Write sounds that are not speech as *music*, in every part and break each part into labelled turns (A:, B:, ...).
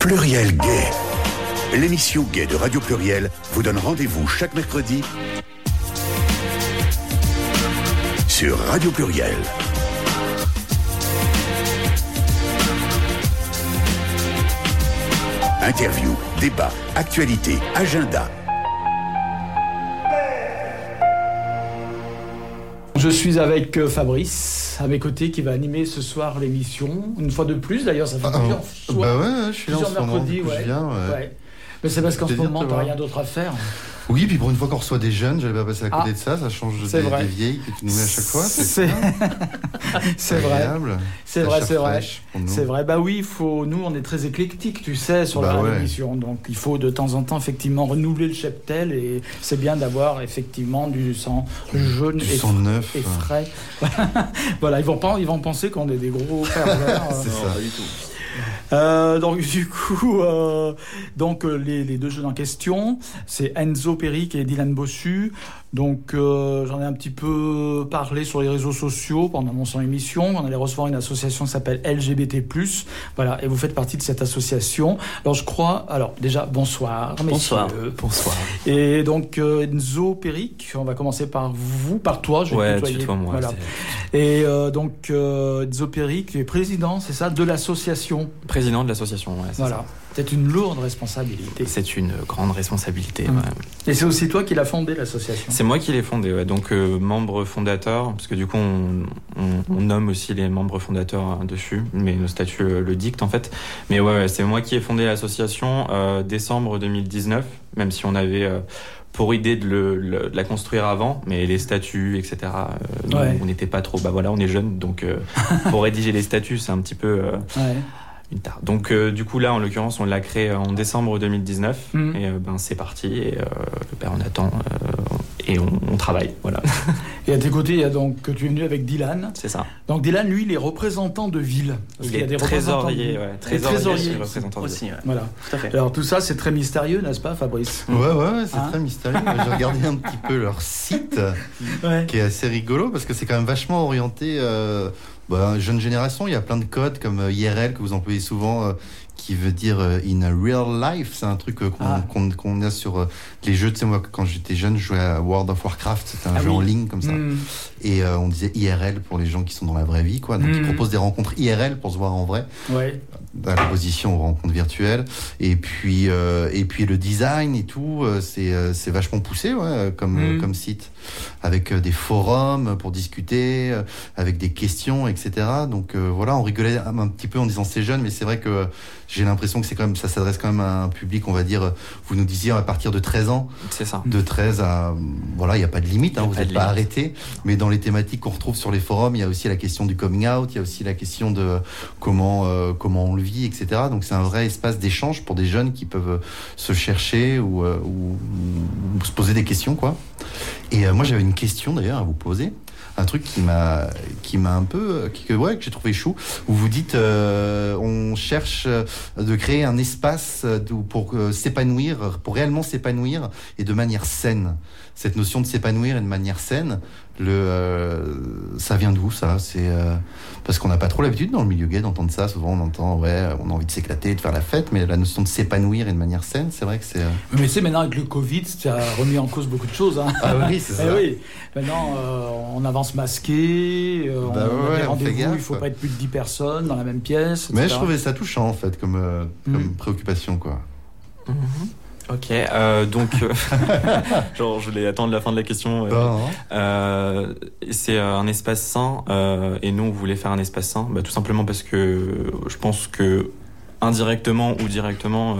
A: Pluriel Gay. L'émission Gay de Radio Pluriel vous donne rendez-vous chaque mercredi sur Radio Pluriel. Interview, débat, actualité, agenda.
B: Je suis avec euh, Fabrice, à mes côtés, qui va animer ce soir l'émission. Une fois de plus, d'ailleurs, ça fait
C: Ah,
B: plusieurs
C: bah
B: soirs,
C: ouais, je suis là en ce moment, je
B: ouais.
C: viens, ouais.
B: Ouais. Mais c'est parce qu'en ce moment, t'as
C: voir.
B: rien d'autre à faire.
C: Oui, puis pour une fois qu'on reçoit des jeunes, j'avais pas passé à côté
B: Ah,
C: de ça, ça change des, des vieilles que tu nous mets à chaque fois.
B: C'est c'est *laughs* vrai.
C: agréable.
B: C'est vrai, c'est vrai. C'est vrai. Bah oui, faut. Nous, on est très éclectique, tu sais, sur
C: Bah
B: la
C: ouais.
B: émission. Donc, il faut de temps en temps effectivement renouveler le cheptel et c'est bien d'avoir effectivement du sang jaune
C: Du
B: et,
C: sang neuf.
B: et frais. *laughs* voilà, ils vont pas, ils vont penser qu'on est des gros *laughs* pervers. euh.
C: C'est ça.
B: Euh, donc *laughs* du coup, euh, donc euh, les, les deux jeunes en question, c'est Enzo Peric et Dylan Bossu. Donc euh, j'en ai un petit peu parlé sur les réseaux sociaux pendant mon son émission. On allait recevoir une association qui s'appelle LGBT+. Voilà, et vous faites partie de cette association. Alors je crois, alors déjà bonsoir.
D: Bonsoir.
B: messieurs.
D: Bonsoir.
B: Et donc Enzo Peric, on va commencer par vous, par toi. Je vais
D: Ouais,
B: tutoyer.
D: tutoie-moi.
B: Voilà. Et donc Enzo Peric, tu es président, c'est ça, de l'association.
D: Président de l'association, ouais,
B: Voilà. C'est une lourde responsabilité.
D: C'est une grande responsabilité.
B: Mmh.
D: ouais.
B: Et c'est aussi toi qui l'as fondé l'association.
D: C'est moi qui l'ai fondé, ouais. donc euh, membre fondateur, parce que du coup on, on- on nomme aussi les membres fondateurs hein, dessus, mais nos statuts euh, le dictent en fait. Mais ouais, ouais, c'est moi qui ai fondé l'association euh, décembre 2019, même si on avait pour idée de, le- le- de la construire avant, mais les statuts, etc. euh,
B: Ouais.
D: On n'était pas trop, bah voilà, on est jeunes, donc euh, pour *laughs* rédiger les statuts, c'est un petit peu euh,
B: Ouais.
D: Une tare. Donc euh, du coup là, en l'occurrence, on l'a créé en décembre 2019,
B: Mhm.
D: et euh, ben c'est parti, et euh, ben, on attend euh, et on, on travaille, voilà. *laughs*
B: Et à tes côtés, il y a donc que tu es venu avec Dylan.
D: C'est ça.
B: Donc Dylan, lui, il est représentant de ville. Parce
D: Il
B: y a
D: est
B: des représentants de
D: trésorier,
B: ville.
D: ouais, trésorier,
B: trésorier.
D: représentant de
E: Aussi, ouais.
B: Voilà.
E: tout à fait.
B: Alors tout ça, c'est très mystérieux, n'est-ce pas, Fabrice
C: Ouais, ouais, ouais, c'est
B: Hein
C: très mystérieux. J'ai regardé un petit peu leur site, *laughs*
B: Ouais.
C: qui est assez rigolo, parce que c'est quand même vachement orienté euh, bah, jeune génération. Il y a plein de codes comme euh, IRL que vous employez souvent, euh, qui veut dire euh, in a real life. C'est un truc qu'on
B: Ah.
C: qu'on- qu'on a sur les jeux. Tu sais, moi, quand j'étais jeune, je jouais à World of Warcraft. C'était un
B: Ah
C: jeu
B: oui.
C: en ligne comme ça.
B: Hmm.
C: Et euh, on disait IRL pour les gens qui sont dans la vraie vie, quoi. Donc, ils
B: Mhm.
C: proposent des rencontres IRL pour se voir en vrai,
B: Ouais.
C: À l'opposition aux rencontres virtuelles. Et puis, euh, et puis le design et tout, euh, c'est euh, c'est vachement poussé, ouais, comme, euh, comme site, avec des forums pour discuter, euh, avec des questions, etc. Donc euh, voilà, on rigolait un, un petit peu en disant c'est jeune, mais c'est vrai que j'ai l'impression que c'est quand même, ça s'adresse quand même à un public, on va dire, euh, vous nous disiez à partir de 13 ans,
D: C'est ça.
C: de 13 à voilà, il n'y a pas de limite, hein, vous n'êtes pas arrêté. Mais dans les thématiques qu'on retrouve sur les forums, il y a aussi la question du coming out, il y a aussi la question de comment euh, comment on le vit, etc. Donc c'est un vrai espace d'échange pour des jeunes qui peuvent euh, se chercher ou, euh, ou- ou se poser des questions, quoi. Et euh, moi j'avais une question d'ailleurs à vous poser. Un truc qui m'a qui m'a un peu qui, ouais que j'ai trouvé chou. Où vous dites euh, on cherche euh, de créer un espace euh, pour euh, s'épanouir pour réellement s'épanouir et de manière saine cette notion de s'épanouir et de manière saine le euh, ça vient d'où ça? C'est euh, parce qu'on n'a pas trop l'habitude dans le milieu gay d'entendre ça souvent on entend ouais on a envie de s'éclater de faire la fête mais la notion de s'épanouir et de manière saine c'est vrai que c'est euh,
B: Mais c'est maintenant avec le Covid, ça a remis en cause beaucoup de choses. Hein.
C: ah oui c'est *laughs*
B: Eh
C: ça
B: oui, maintenant euh, on avance masqué, euh,
C: Bah
B: on a
C: ouais,
B: des
C: on fait gaffe.
B: il faut pas être plus de 10 personnes dans la même pièce.
C: mais je trouvais ça touchant en fait comme euh, comme
B: Mm.
C: préoccupation quoi
D: Mhm. Ok, euh, donc, *laughs* euh, *laughs* genre, je voulais attendre la fin de la question. euh,
C: Bon,
D: Euh, c'est un espace sain euh, et nous on voulait faire un espace sain bah, tout simplement parce que je pense que indirectement ou directement euh,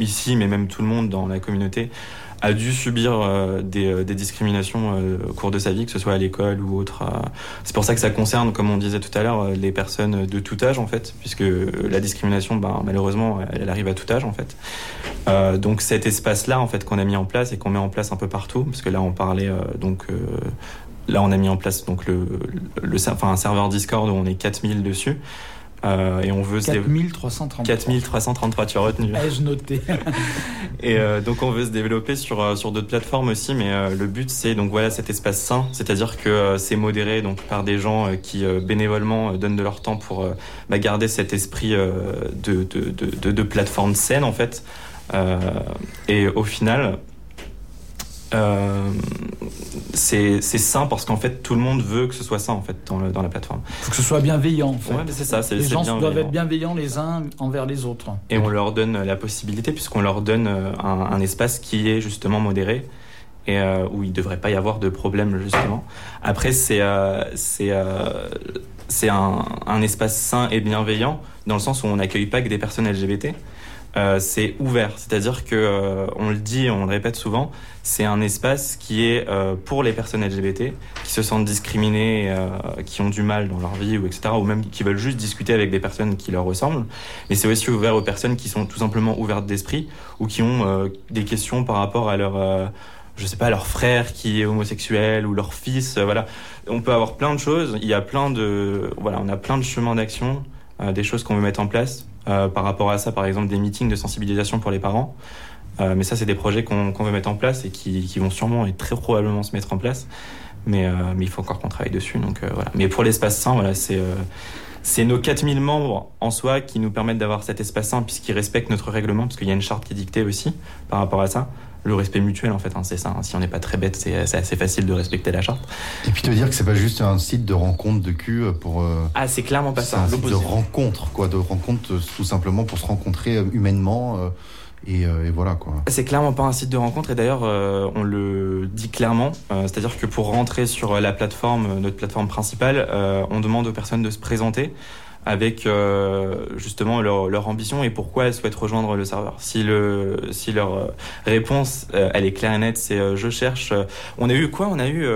D: ici mais même tout le monde dans la communauté a dû subir euh, des, euh, des discriminations euh, au cours de sa vie que ce soit à l'école ou autre c'est pour ça que ça concerne comme on disait tout à l'heure les personnes de tout âge en fait puisque la discrimination ben, malheureusement elle, arrive à tout âge en fait donc cet espace là en fait qu'on a mis en place et qu'on met en place un peu partout parce que là on parlait donc Là, on a mis en place donc le, le, le- enfin, un serveur Discord où on est 4000 dessus. Euh, et on veut
B: 4333.
D: 4333, tu as retenu.
B: Ai-je noté? *laughs*
D: Et euh, donc on veut se développer sur euh, sur d'autres plateformes aussi, mais euh, le but c'est donc voilà cet espace sain, c'est-à-dire que c'est modéré donc par des gens qui bénévolement donnent de leur temps pour bah, garder cet esprit de, de, de, de, de plateforme saine en fait. Et au final, euh, c'est sain parce qu'en fait tout le monde veut que ce soit sain en fait dans, le, dans la plateforme.
B: Il faut que ce soit bienveillant. En fait.
D: Ouais, mais c'est ça,
B: les gens
D: bienveillant.
B: doivent être bienveillants les uns envers les autres.
D: Et on leur donne la possibilité, puisqu'on leur donne euh, un, un espace qui est justement modéré et euh, où il ne devrait pas y avoir de problème justement. Après, c'est euh, c'est un, un espace sain et bienveillant dans le sens où on n'accueille pas que des personnes LGBT. C'est ouvert, c'est-à-dire que on le dit, on le répète souvent, c'est un espace qui est euh, pour les personnes LGBT qui se sentent discriminées, euh, qui ont du mal dans leur vie ou etc. ou même qui veulent juste discuter avec des personnes qui leur ressemblent. Mais c'est aussi ouvert aux personnes qui sont tout simplement ouvertes d'esprit ou qui ont euh, des questions par rapport à leur je sais pas leur frère qui est homosexuel ou leur fils voilà on peut avoir plein de choses il y a plein de voilà on a plein de chemins d'action des choses qu'on veut mettre en place par rapport à ça par exemple des meetings de sensibilisation pour les parents Euh, mais ça c'est des projets qu'on veut mettre en place et qui, qui vont sûrement et très probablement se mettre en place mais, euh, mais il faut encore qu'on travaille dessus donc euh, voilà mais pour l'espace sain voilà c'est c'est nos 4000 membres en soi qui nous permettent d'avoir cet espace sain puisqu'ils respectent notre règlement parce qu'il y a une charte qui est dictée aussi par rapport à ça le respect mutuel en fait hein, c'est ça hein. si on n'est pas très bête c'est c'est assez facile de respecter la charte
C: Et puis te dire que c'est pas juste un site de rencontre de cul pour. euh,
D: ah c'est clairement pas
C: c'est
D: ça
C: un site de rencontre, quoi, de rencontre tout simplement pour se rencontrer humainement. euh, et, euh.
D: C'est clairement pas un site de rencontre et d'ailleurs euh, on le dit clairement, euh, c'est-à-dire que pour rentrer sur la plateforme, notre plateforme principale, euh, on demande aux personnes de se présenter avec euh, justement leur, ambition et pourquoi elles souhaitent rejoindre le serveur. Si, le, si leur euh, réponse euh, elle est claire et nette, c'est je cherche. on a eu quoi? On a eu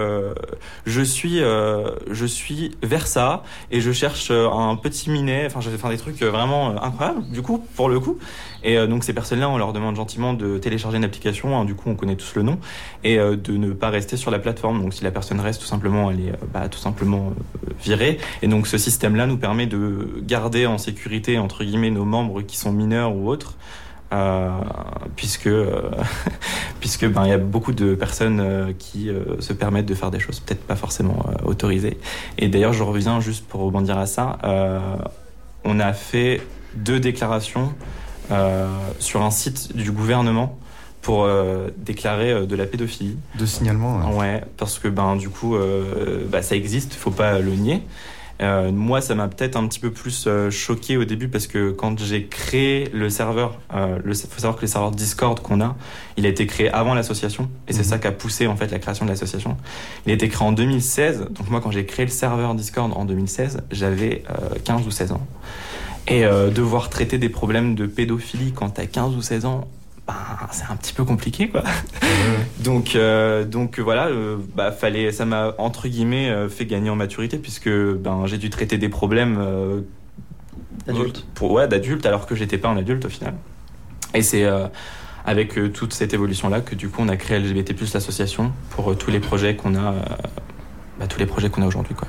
D: je suis je suis Versa et je cherche un petit minet. Enfin, je vais faire des trucs vraiment incroyables. Du coup, pour le coup. Et donc ces personnes-là, on leur demande gentiment de télécharger une application. hein, du coup, on connaît tous le nom et de ne pas rester sur la plateforme. Donc si la personne reste, tout simplement, elle est bah, tout simplement virée. Et donc ce système-là nous permet de garder en sécurité entre guillemets nos membres qui sont mineurs ou autres. Euh, puisque euh, *laughs* puisque ben il y a beaucoup de personnes euh, qui se permettent de faire des choses peut-être pas forcément autorisées et d'ailleurs je reviens juste pour rebondir à ça on a fait deux déclarations sur un site du gouvernement pour déclarer de la pédophilie
C: De signalement. ouais.
D: Ouais, parce que ben du coup, bah, ça existe, faut pas le nier. Euh, moi, ça m'a peut-être un petit peu plus euh, choqué au début parce que quand j'ai créé le serveur, euh, le, faut savoir que le serveur Discord qu'on a, il a été créé avant l'association et c'est
C: Mhm.
D: ça qui a poussé en fait la création de l'association. Il a été créé en 2016, donc moi quand j'ai créé le serveur Discord en 2016, j'avais euh, 15 ou 16 ans. Et euh, devoir traiter des problèmes de pédophilie quand t'as 15 ou 16 ans, ben, c'est un petit peu compliqué quoi. *laughs* Donc, euh, donc euh, voilà, euh, bah, fallait, ça m'a entre guillemets euh, fait gagner en maturité puisque ben j'ai dû traiter des problèmes euh,
E: Adulte.
D: pour ouais d'adulte alors que j'étais pas un adulte au final. Et c'est avec toute cette évolution là que du coup on a créé LGBT+ l'association pour tous les projets qu'on a, bah, tous les projets qu'on a aujourd'hui quoi.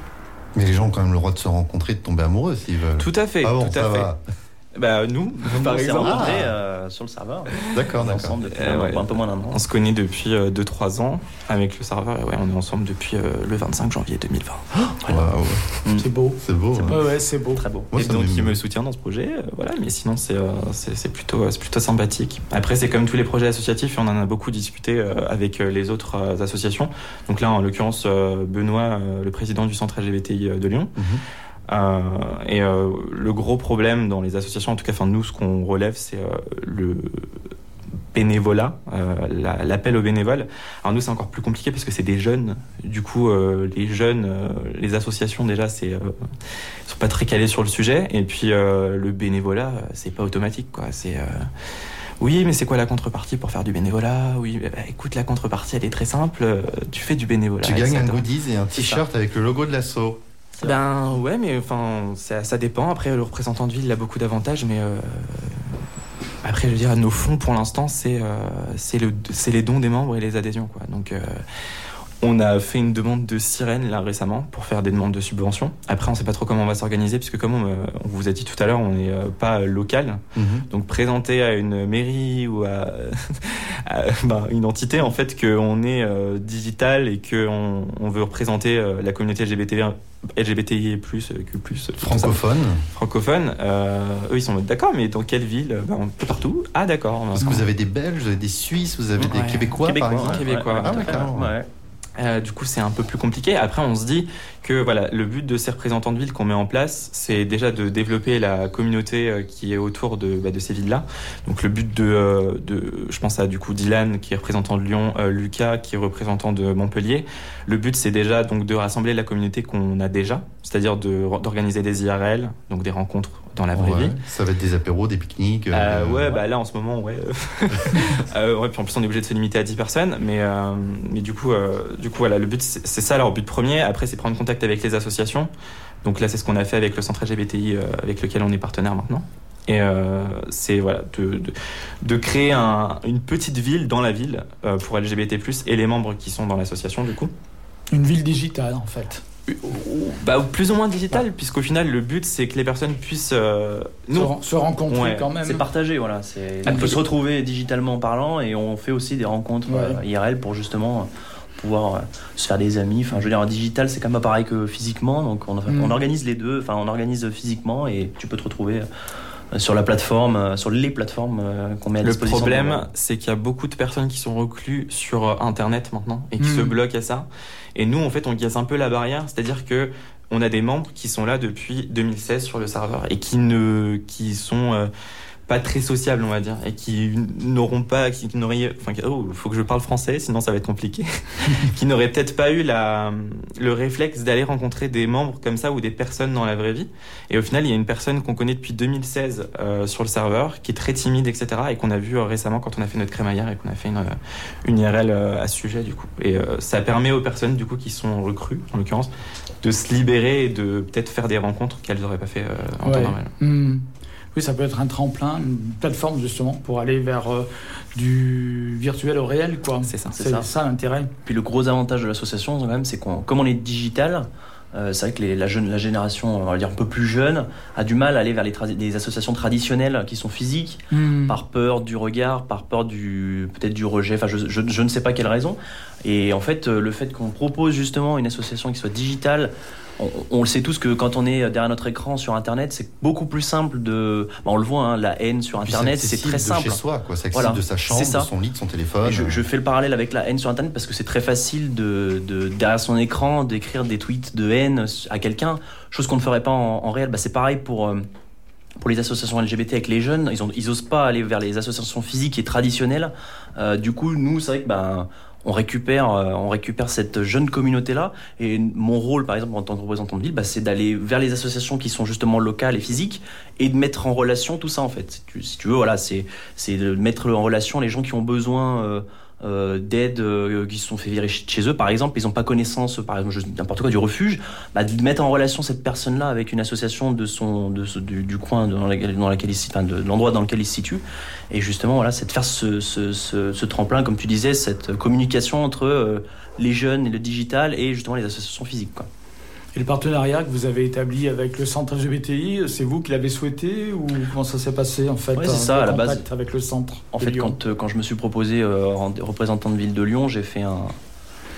C: Mais les gens ont quand même le droit de se rencontrer, de tomber amoureux s'ils veulent.
D: Tout à fait,
C: ah bon,
D: tout à fait.
C: va.
D: Bah nous, par
E: on s'est
D: exemple,
E: rencontrés
C: Ah.
E: euh, sur le serveur.
C: D'accord, d'accord.
D: Euh,
E: un,
D: ouais.
E: un peu moins d'un an.
D: on se connaît depuis 2-3 ans avec le serveur et ouais, on est ensemble depuis euh, le 25 janvier 2020.
C: Waouh,
B: C'est beau.
C: C'est beau.
E: C'est
C: hein.
B: Ouais, ouais, c'est beau.
E: Très beau.
C: Moi,
D: et donc il me soutient dans ce projet, euh, voilà. Mais sinon c'est euh, c'est c'est plutôt euh, c'est plutôt sympathique. Après c'est comme tous les projets associatifs, et on en a beaucoup discuté euh, avec euh, les autres euh, associations. Donc là en l'occurrence euh, Benoît, euh, le président du centre LGBTI de Lyon.
C: Mhm.
D: Euh, et euh, le gros problème dans les associations, en tout cas, enfin nous ce qu'on relève, c'est euh, le bénévolat, euh, la- l'appel aux bénévoles. Alors nous c'est encore plus compliqué parce que c'est des jeunes. Du coup, euh, les jeunes, euh, les associations déjà, c'est sont pas très calés sur le sujet. Et puis le bénévolat, c'est pas automatique quoi. C'est oui, mais c'est quoi la contrepartie pour faire du bénévolat? Oui, bah, écoute, la contrepartie elle est très simple. Tu fais du bénévolat.
C: Tu gagnes un goodies et un t-shirt avec le logo de l'assaut.
D: Ben ouais, mais enfin, ça, ça dépend. Après, le représentant de ville il a beaucoup d'avantages, mais euh, après, je veux dire, nos fonds pour l'instant, c'est euh, c'est le, les dons des membres et les adhésions, quoi. Donc, euh, On a fait une demande de sirène là récemment pour faire des demandes de subventions. Après, on sait pas trop comment on va s'organiser puisque comme on, on vous a dit tout à l'heure, on n'est pas local.
C: Mhm.
D: Donc présenter à une mairie ou à, *laughs* à, ben, une entité en fait qu'on est digital et qu'on on veut représenter la communauté LGBT, LGBTI plus euh, Q+,
C: Francophone.
D: francophone, euh, eux ils sont d'accord, mais dans quelle ville Ben, Un peu partout. Ah d'accord.
C: Parce que vous avez des Belges, vous avez des Suisses, vous avez des. Québécois, par
E: Québécois,
C: exemple.
D: Québécois.
E: ouais,
C: Ah ouais.
D: Euh, du coup, c'est un peu plus compliqué. Après, on se dit que voilà, le but de ces représentants de ville qu'on met en place, c'est déjà de développer la communauté euh, qui est autour de, bah, de ces villes-là. Donc, le but de, euh, de, je pense à du coup Dylan qui est représentant de Lyon, Lucas qui est représentant de Montpellier. Le but, c'est déjà donc de rassembler la communauté qu'on a déjà, c'est-à-dire d'organiser des IRL, donc des rencontres dans la vraie
C: Ouais,
D: vie.
C: Ça va être des apéros, des pique-niques.
D: Euh,
C: euh,
D: ouais, bah là en ce moment, ouais. *laughs* euh, ouais, puis en plus on est obligé de se limiter à 10 personnes, mais euh, mais du coup, euh, du coup voilà, le but c'est c'est ça leur but premier. Après, c'est prendre contact avec les associations. Donc là, c'est ce qu'on a fait avec le centre LGBTI euh, avec lequel on est partenaire maintenant. Et euh, c'est voilà de, de, de créer un- une petite ville dans la ville euh, pour LGBT+ et les membres qui sont dans l'association du coup.
B: Une ville digitale, en fait.
D: Bah plus ou moins digital, puisqu'au final le but c'est que les personnes puissent euh,
B: Se,
D: nous
B: ren- se rencontrer
D: Ouais,
B: quand même.
E: C'est partagé, voilà. C'est...
D: Ah,
E: On peut se retrouver digitalement parlant et on fait aussi des rencontres
B: Ouais.
E: euh, IRL pour justement euh, pouvoir se faire des amis. Enfin, je veux dire, en digital, c'est quand même pas pareil que physiquement. Donc, on,
B: Mm.
E: on organise les deux. Enfin, on organise physiquement et tu peux te retrouver euh, sur la plateforme, euh, sur les plateformes euh, qu'on met à
D: Le
E: disposition.
D: problème, c'est qu'il y a beaucoup de personnes qui sont recluses sur euh, Internet maintenant et qui se bloquent à ça. Et nous, en fait, on casse un peu la barrière, c'est-à-dire que on a des membres qui sont là depuis 2016 sur le serveur et qui ne, qui sont euh, pas très sociables, on va dire, et qui n'auront pas, qui n'auraient, enfin, oh, faut que je parle français, sinon ça va être compliqué, *laughs* qui n'auraient peut-être pas eu la, le réflexe d'aller rencontrer des membres comme ça ou des personnes dans la vraie vie. Et au final, il y a une personne qu'on connaît depuis 2016 euh, sur le serveur, qui est très timide, etc., et qu'on a vu euh, récemment quand on a fait notre crémaillère et qu'on a fait une, euh, une IRL à ce sujet, du coup. Et ça permet aux personnes, du coup, qui sont recrues, en l'occurrence, de se libérer et de peut-être faire des rencontres qu'elles n'auraient pas fait en temps normal.
B: Hmm. Oui, ça peut être un tremplin, une plateforme justement pour aller vers euh, du virtuel au réel, quoi.
D: C'est ça.
E: C'est ça.
B: ça, l'intérêt.
E: Puis le gros avantage de l'association, quand même, c'est qu'on, comme on est digital, euh, c'est vrai que les- la, jeune, la génération, on va dire un peu plus jeune, a du mal à aller vers les, associations traditionnelles qui sont physiques,
B: Hmm.
E: par peur du regard, par peur du peut-être du rejet. Enfin, je, je, je ne sais pas quelle raison. Et en fait, euh, le fait qu'on propose justement une association qui soit digitale, on, on le sait tous que quand on est derrière notre écran sur Internet, c'est beaucoup plus simple de. bah, on le voit, hein, la haine sur Internet, c'est très simple.
C: chez soi, quoi. C'est
E: Voilà.
C: de sa
E: C'est
C: chambre, de son lit, de son téléphone.
E: Je, je fais le parallèle avec la haine sur Internet parce que c'est très facile de, de derrière son écran d'écrire des tweets de haine à quelqu'un, chose qu'on ne ferait pas en, en réel. Bah, c'est pareil pour euh, pour les associations LGBT avec les jeunes. Ils ont, ils osent pas aller vers les associations physiques et traditionnelles. Euh, du coup, nous, c'est vrai que ben on récupère, euh, on récupère cette jeune communauté-là. Et mon rôle, par exemple, en tant que représentant de ville, bah, c'est d'aller vers les associations qui sont justement locales et physiques et de mettre en relation tout ça, en fait. Si tu, veux, voilà, c'est c'est de mettre en relation les gens qui ont besoin euh, euh, d'aide, euh, qui se sont fait virer ch- chez eux, par exemple, ils n'ont pas connaissance, par exemple, n'importe quoi, du refuge, bah, de mettre en relation cette personne-là avec une association de son, de du, coin dans laquelle, dans laquelle il, enfin, de, l'endroit dans lequel il se situe. Et justement, voilà, c'est de faire ce, ce, ce, tremplin, comme tu disais, cette communication entre euh, les jeunes et le digital et justement les associations physiques.
B: Et le partenariat que vous avez établi avec le centre LGBTI, c'est vous qui l'avez souhaité ou comment ça s'est passé en fait
E: Ouais, c'est ça, à la base.
B: avec le centre
E: En fait,
B: Lyon
E: quand, euh, quand je me suis proposé euh, en représentant de ville de Lyon, j'ai fait un.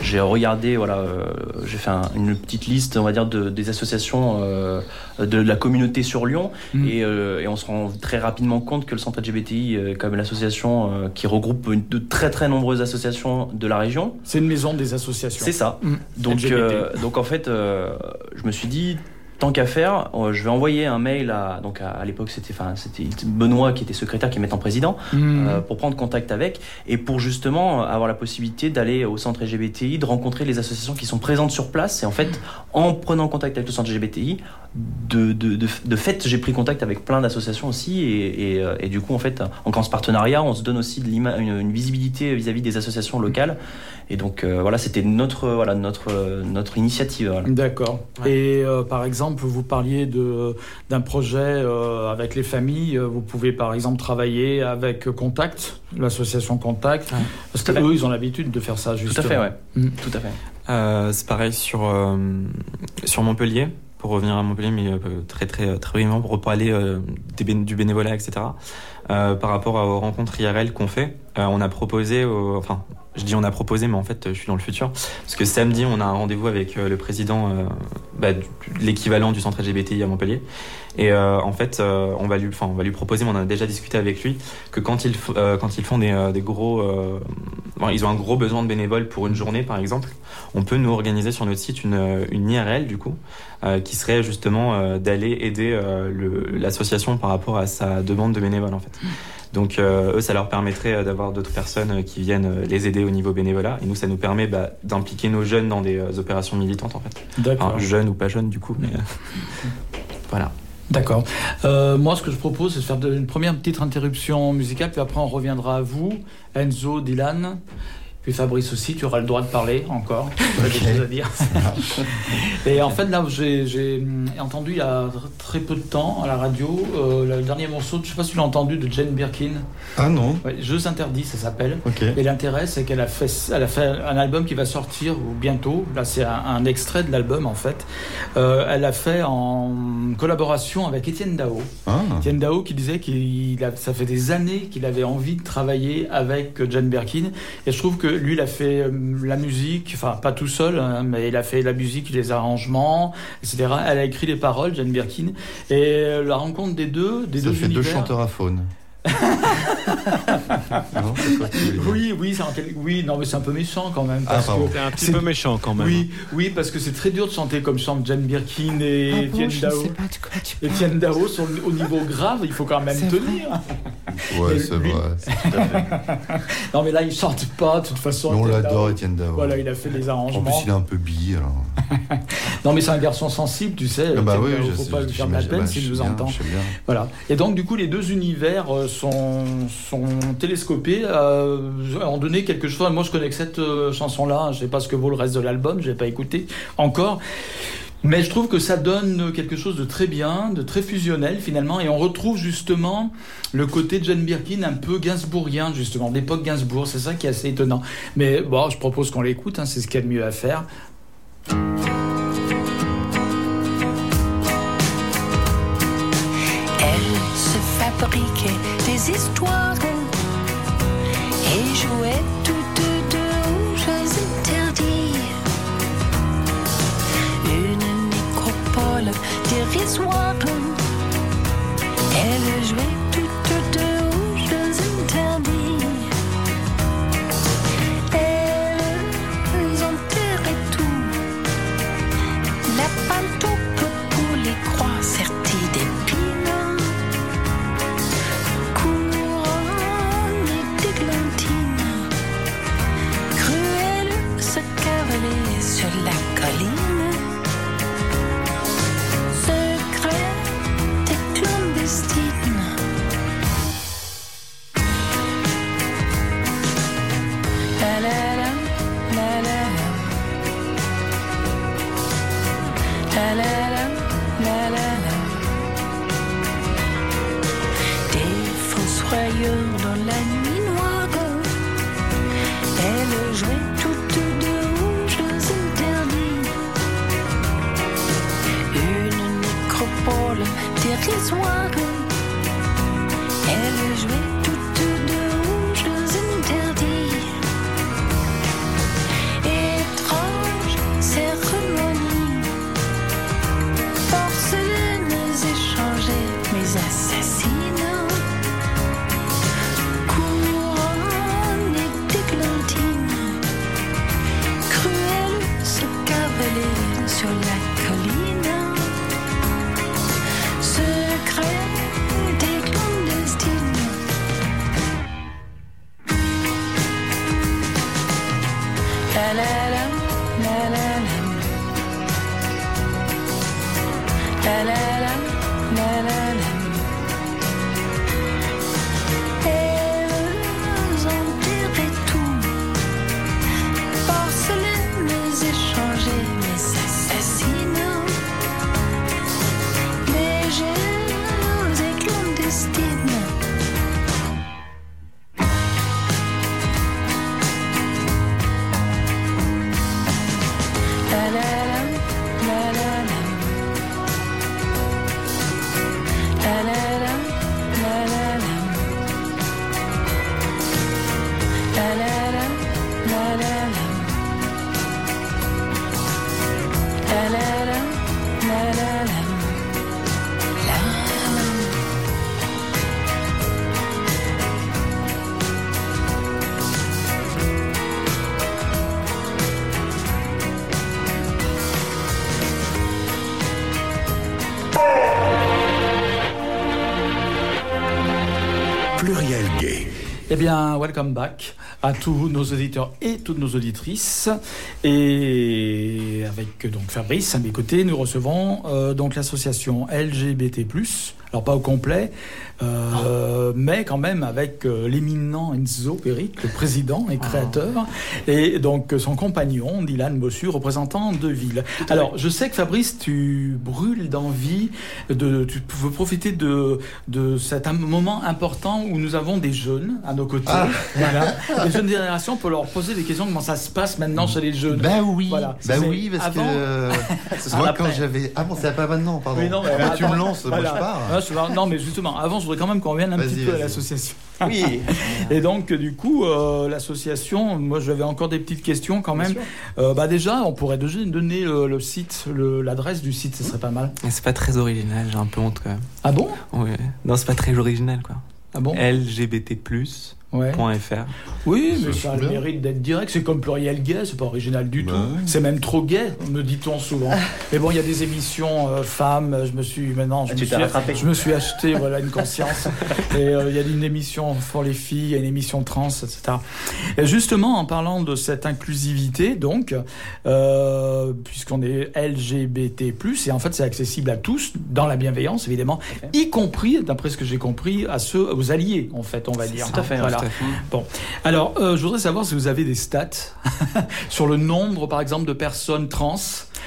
E: J'ai regardé, voilà, euh, j'ai fait un- une petite liste, on va dire, de, des associations euh, de la communauté sur Lyon,
B: Mm.
E: et, euh, et on se rend très rapidement compte que le centre LGBTI, euh, comme l'association euh, qui regroupe une- de très très nombreuses associations de la région,
B: C'est une maison des associations.
E: c'est ça.
B: Mm.
E: Donc, euh, donc en fait, euh, je me suis dit, tant qu'à faire, euh, je vais envoyer un mail à, donc à, à l'époque c'était, enfin, c'était Benoît qui était secrétaire, qui est maintenant président,
B: Mm.
E: euh, pour prendre contact avec et pour justement avoir la possibilité d'aller au centre LGBTI, de rencontrer les associations qui sont présentes sur place. Et en fait, en prenant contact avec le centre LGBTI, de, de, de, de fait, j'ai pris contact avec plein d'associations aussi. Et, et, euh, et du coup, en fait, en grand partenariat, on se donne aussi de une, une visibilité vis-à-vis des associations locales. Et donc, euh, voilà, c'était notre, voilà, notre, notre initiative. voilà.
B: D'accord.
D: Ouais.
B: Et euh, par exemple, vous parliez de d'un projet euh, avec les familles. Vous pouvez par exemple travailler avec Contact, l'association Contact, parce que eux, ils ont l'habitude de faire ça. Justement.
E: Tout à fait, ouais. Mm. Tout à fait.
D: Euh, c'est pareil sur sur Montpellier. Pour revenir à Montpellier, mais très très très brièvement pour parler du bénévolat, etc. par rapport aux rencontres IRL qu'on fait, on a proposé, enfin je dis on a proposé, mais en fait, je suis dans le futur. Parce que samedi, on a un rendez-vous avec euh, le président, euh, bah, l'équivalent du centre LGBTI à Montpellier. Et euh, en fait, on, va lui, on va lui proposer, mais on a déjà discuté avec lui, que quand ils, quand ils font des, des gros. ils ont un gros besoin de bénévoles pour une journée, par exemple, on peut nous organiser sur notre site une, une IRL, du coup, qui serait justement d'aller aider l'association par rapport à sa demande de bénévoles, en fait. Donc euh, eux, ça leur permettrait euh, d'avoir d'autres personnes euh, qui viennent les aider au niveau bénévolat. Et nous, ça nous permet bah, d'impliquer nos jeunes dans des opérations militantes en fait. D'accord. jeunes ou pas jeunes du coup, mais *laughs* voilà.
B: D'accord. moi, ce que je propose, c'est de faire une première petite interruption musicale, puis après on reviendra à vous, Enzo, Dylan. Puis Fabrice aussi, tu auras le droit de parler encore. Tu des choses à dire. *laughs* et en fait, là, j'ai entendu il y a très peu de temps à la radio euh, le dernier morceau, je ne sais pas si tu l'as entendu, de Jane Birkin.
C: Ah non
B: Jeux interdits, ça s'appelle. Et l'intérêt, c'est qu'elle a, fait, elle a fait un album qui va sortir bientôt. Là, c'est un, extrait de l'album, en fait. Euh, elle a fait en collaboration avec Étienne Dao. Ah. Étienne Dao qui disait que ça fait des années qu'il avait envie de travailler avec Jane Birkin. Et je trouve que lui, il a fait euh, la musique, enfin pas tout seul, hein, mais il a fait la musique, les arrangements, etc. Elle a écrit les paroles, Jane Birkin, et euh, la rencontre des deux, des
C: Ça
B: deux
C: fait deux chanteurs à faune. *laughs*
B: oui, oui, oui, non, mais c'est un peu méchant quand même.
F: Ah, c'est un petit peu méchant quand même.
B: Oui, oui, parce que c'est très dur de chanter comme chante Jane Birkin et ah Etienne Dao. Etienne Dao, au niveau grave, il faut quand même tenir. *laughs*
C: Ouais, c'est vrai. *laughs*
B: non, mais là, il chante pas, de toute façon.
C: on l'adore, Etienne Dao.
B: Voilà, il a fait les arrangements. En
C: plus, il est un peu bi, alors. *laughs*
B: non, mais c'est un garçon sensible, tu sais.
C: Ah bah oui,
B: il ne faut pas lui faire de la peine s'il nous entend. Voilà. Et donc, du coup, les deux univers euh, sont, sont télescopés, euh, ont donné quelque chose. Moi, je connais que cette euh, chanson-là. Je ne sais pas ce que vaut le reste de l'album. Je n'ai pas écouté encore. Mais je trouve que ça donne quelque chose de très bien, de très fusionnel finalement, et on retrouve justement le côté de Jane Birkin un peu gainsbourgien justement, d'époque Gainsbourg, c'est ça qui est assez étonnant. Mais bon, je propose qu'on l'écoute, hein, c'est ce qu'il y a de mieux à faire.
G: des histoires et jouait dérisoire, elle jouait
B: at least welcome back à tous nos auditeurs et toutes nos auditrices. Et avec donc Fabrice à mes côtés, nous recevons euh, donc l'association LGBT+. Alors pas au complet, mais quand même avec euh, l'éminent Enzo Peric, le président et créateur, et donc euh, son compagnon Dylan Bossu, représentant de ville. Alors je sais que Fabrice, tu brûles d'envie, de, tu veux profiter de, de cet moment important où nous avons des jeunes à nos côtés, *laughs* voilà, des jeunes générations pour leur poser des questions comment ça se passe maintenant chez les jeunes.
C: Bah oui,
B: Voilà. C'est
C: oui, parce
B: avant-
C: que *laughs* euh, moi quand j'avais, ah bon, c'est pas maintenant, pardon.
B: Oui, non, mais
C: Bah, tu
B: attends,
C: me lances,
B: voilà.
C: moi je pars.
B: Ah, je vais- non, mais justement, avant, je voudrais quand même qu'on revienne un
C: Vas-y,
B: petit peu à l'association.
E: Oui. *laughs*
B: Et donc, du coup, euh, l'association, moi, j'avais encore des petites questions quand même. Euh, bah déjà, on pourrait donner le, le site, l'adresse du site, ce serait pas mal.
D: Mais C'est pas très original, j'ai un peu honte quand même.
B: Ah bon?
D: Ouais. Non, c'est pas très original quoi.
B: Ah bon?
D: LGBT+.fr.
B: Ouais. Oui, mais
C: Ça
B: a le mérite d'être direct. C'est comme pluriel gay, c'est pas original du
C: Bah
B: tout. C'est même trop gay, me dit-on souvent. *laughs* mais bon, il y a des émissions euh, femmes. Je me suis maintenant, je,
E: Ah,
B: me suis,
E: rattrapé.
B: je me suis acheté voilà une conscience. *laughs* et euh, il y a une émission pour les filles, il y a une émission trans, etc. Et justement, en parlant de cette inclusivité, donc, euh, puisqu'on est LGBT+, et en fait, c'est accessible à tous dans la bienveillance, évidemment, y compris, d'après ce que j'ai compris, à ceux, aux alliés, en fait, on va dire.
E: Tout à fait,
B: Voilà.
D: Fait.
B: Alors, euh, je voudrais savoir si vous avez des stats *laughs* sur le nombre, par exemple, de personnes trans.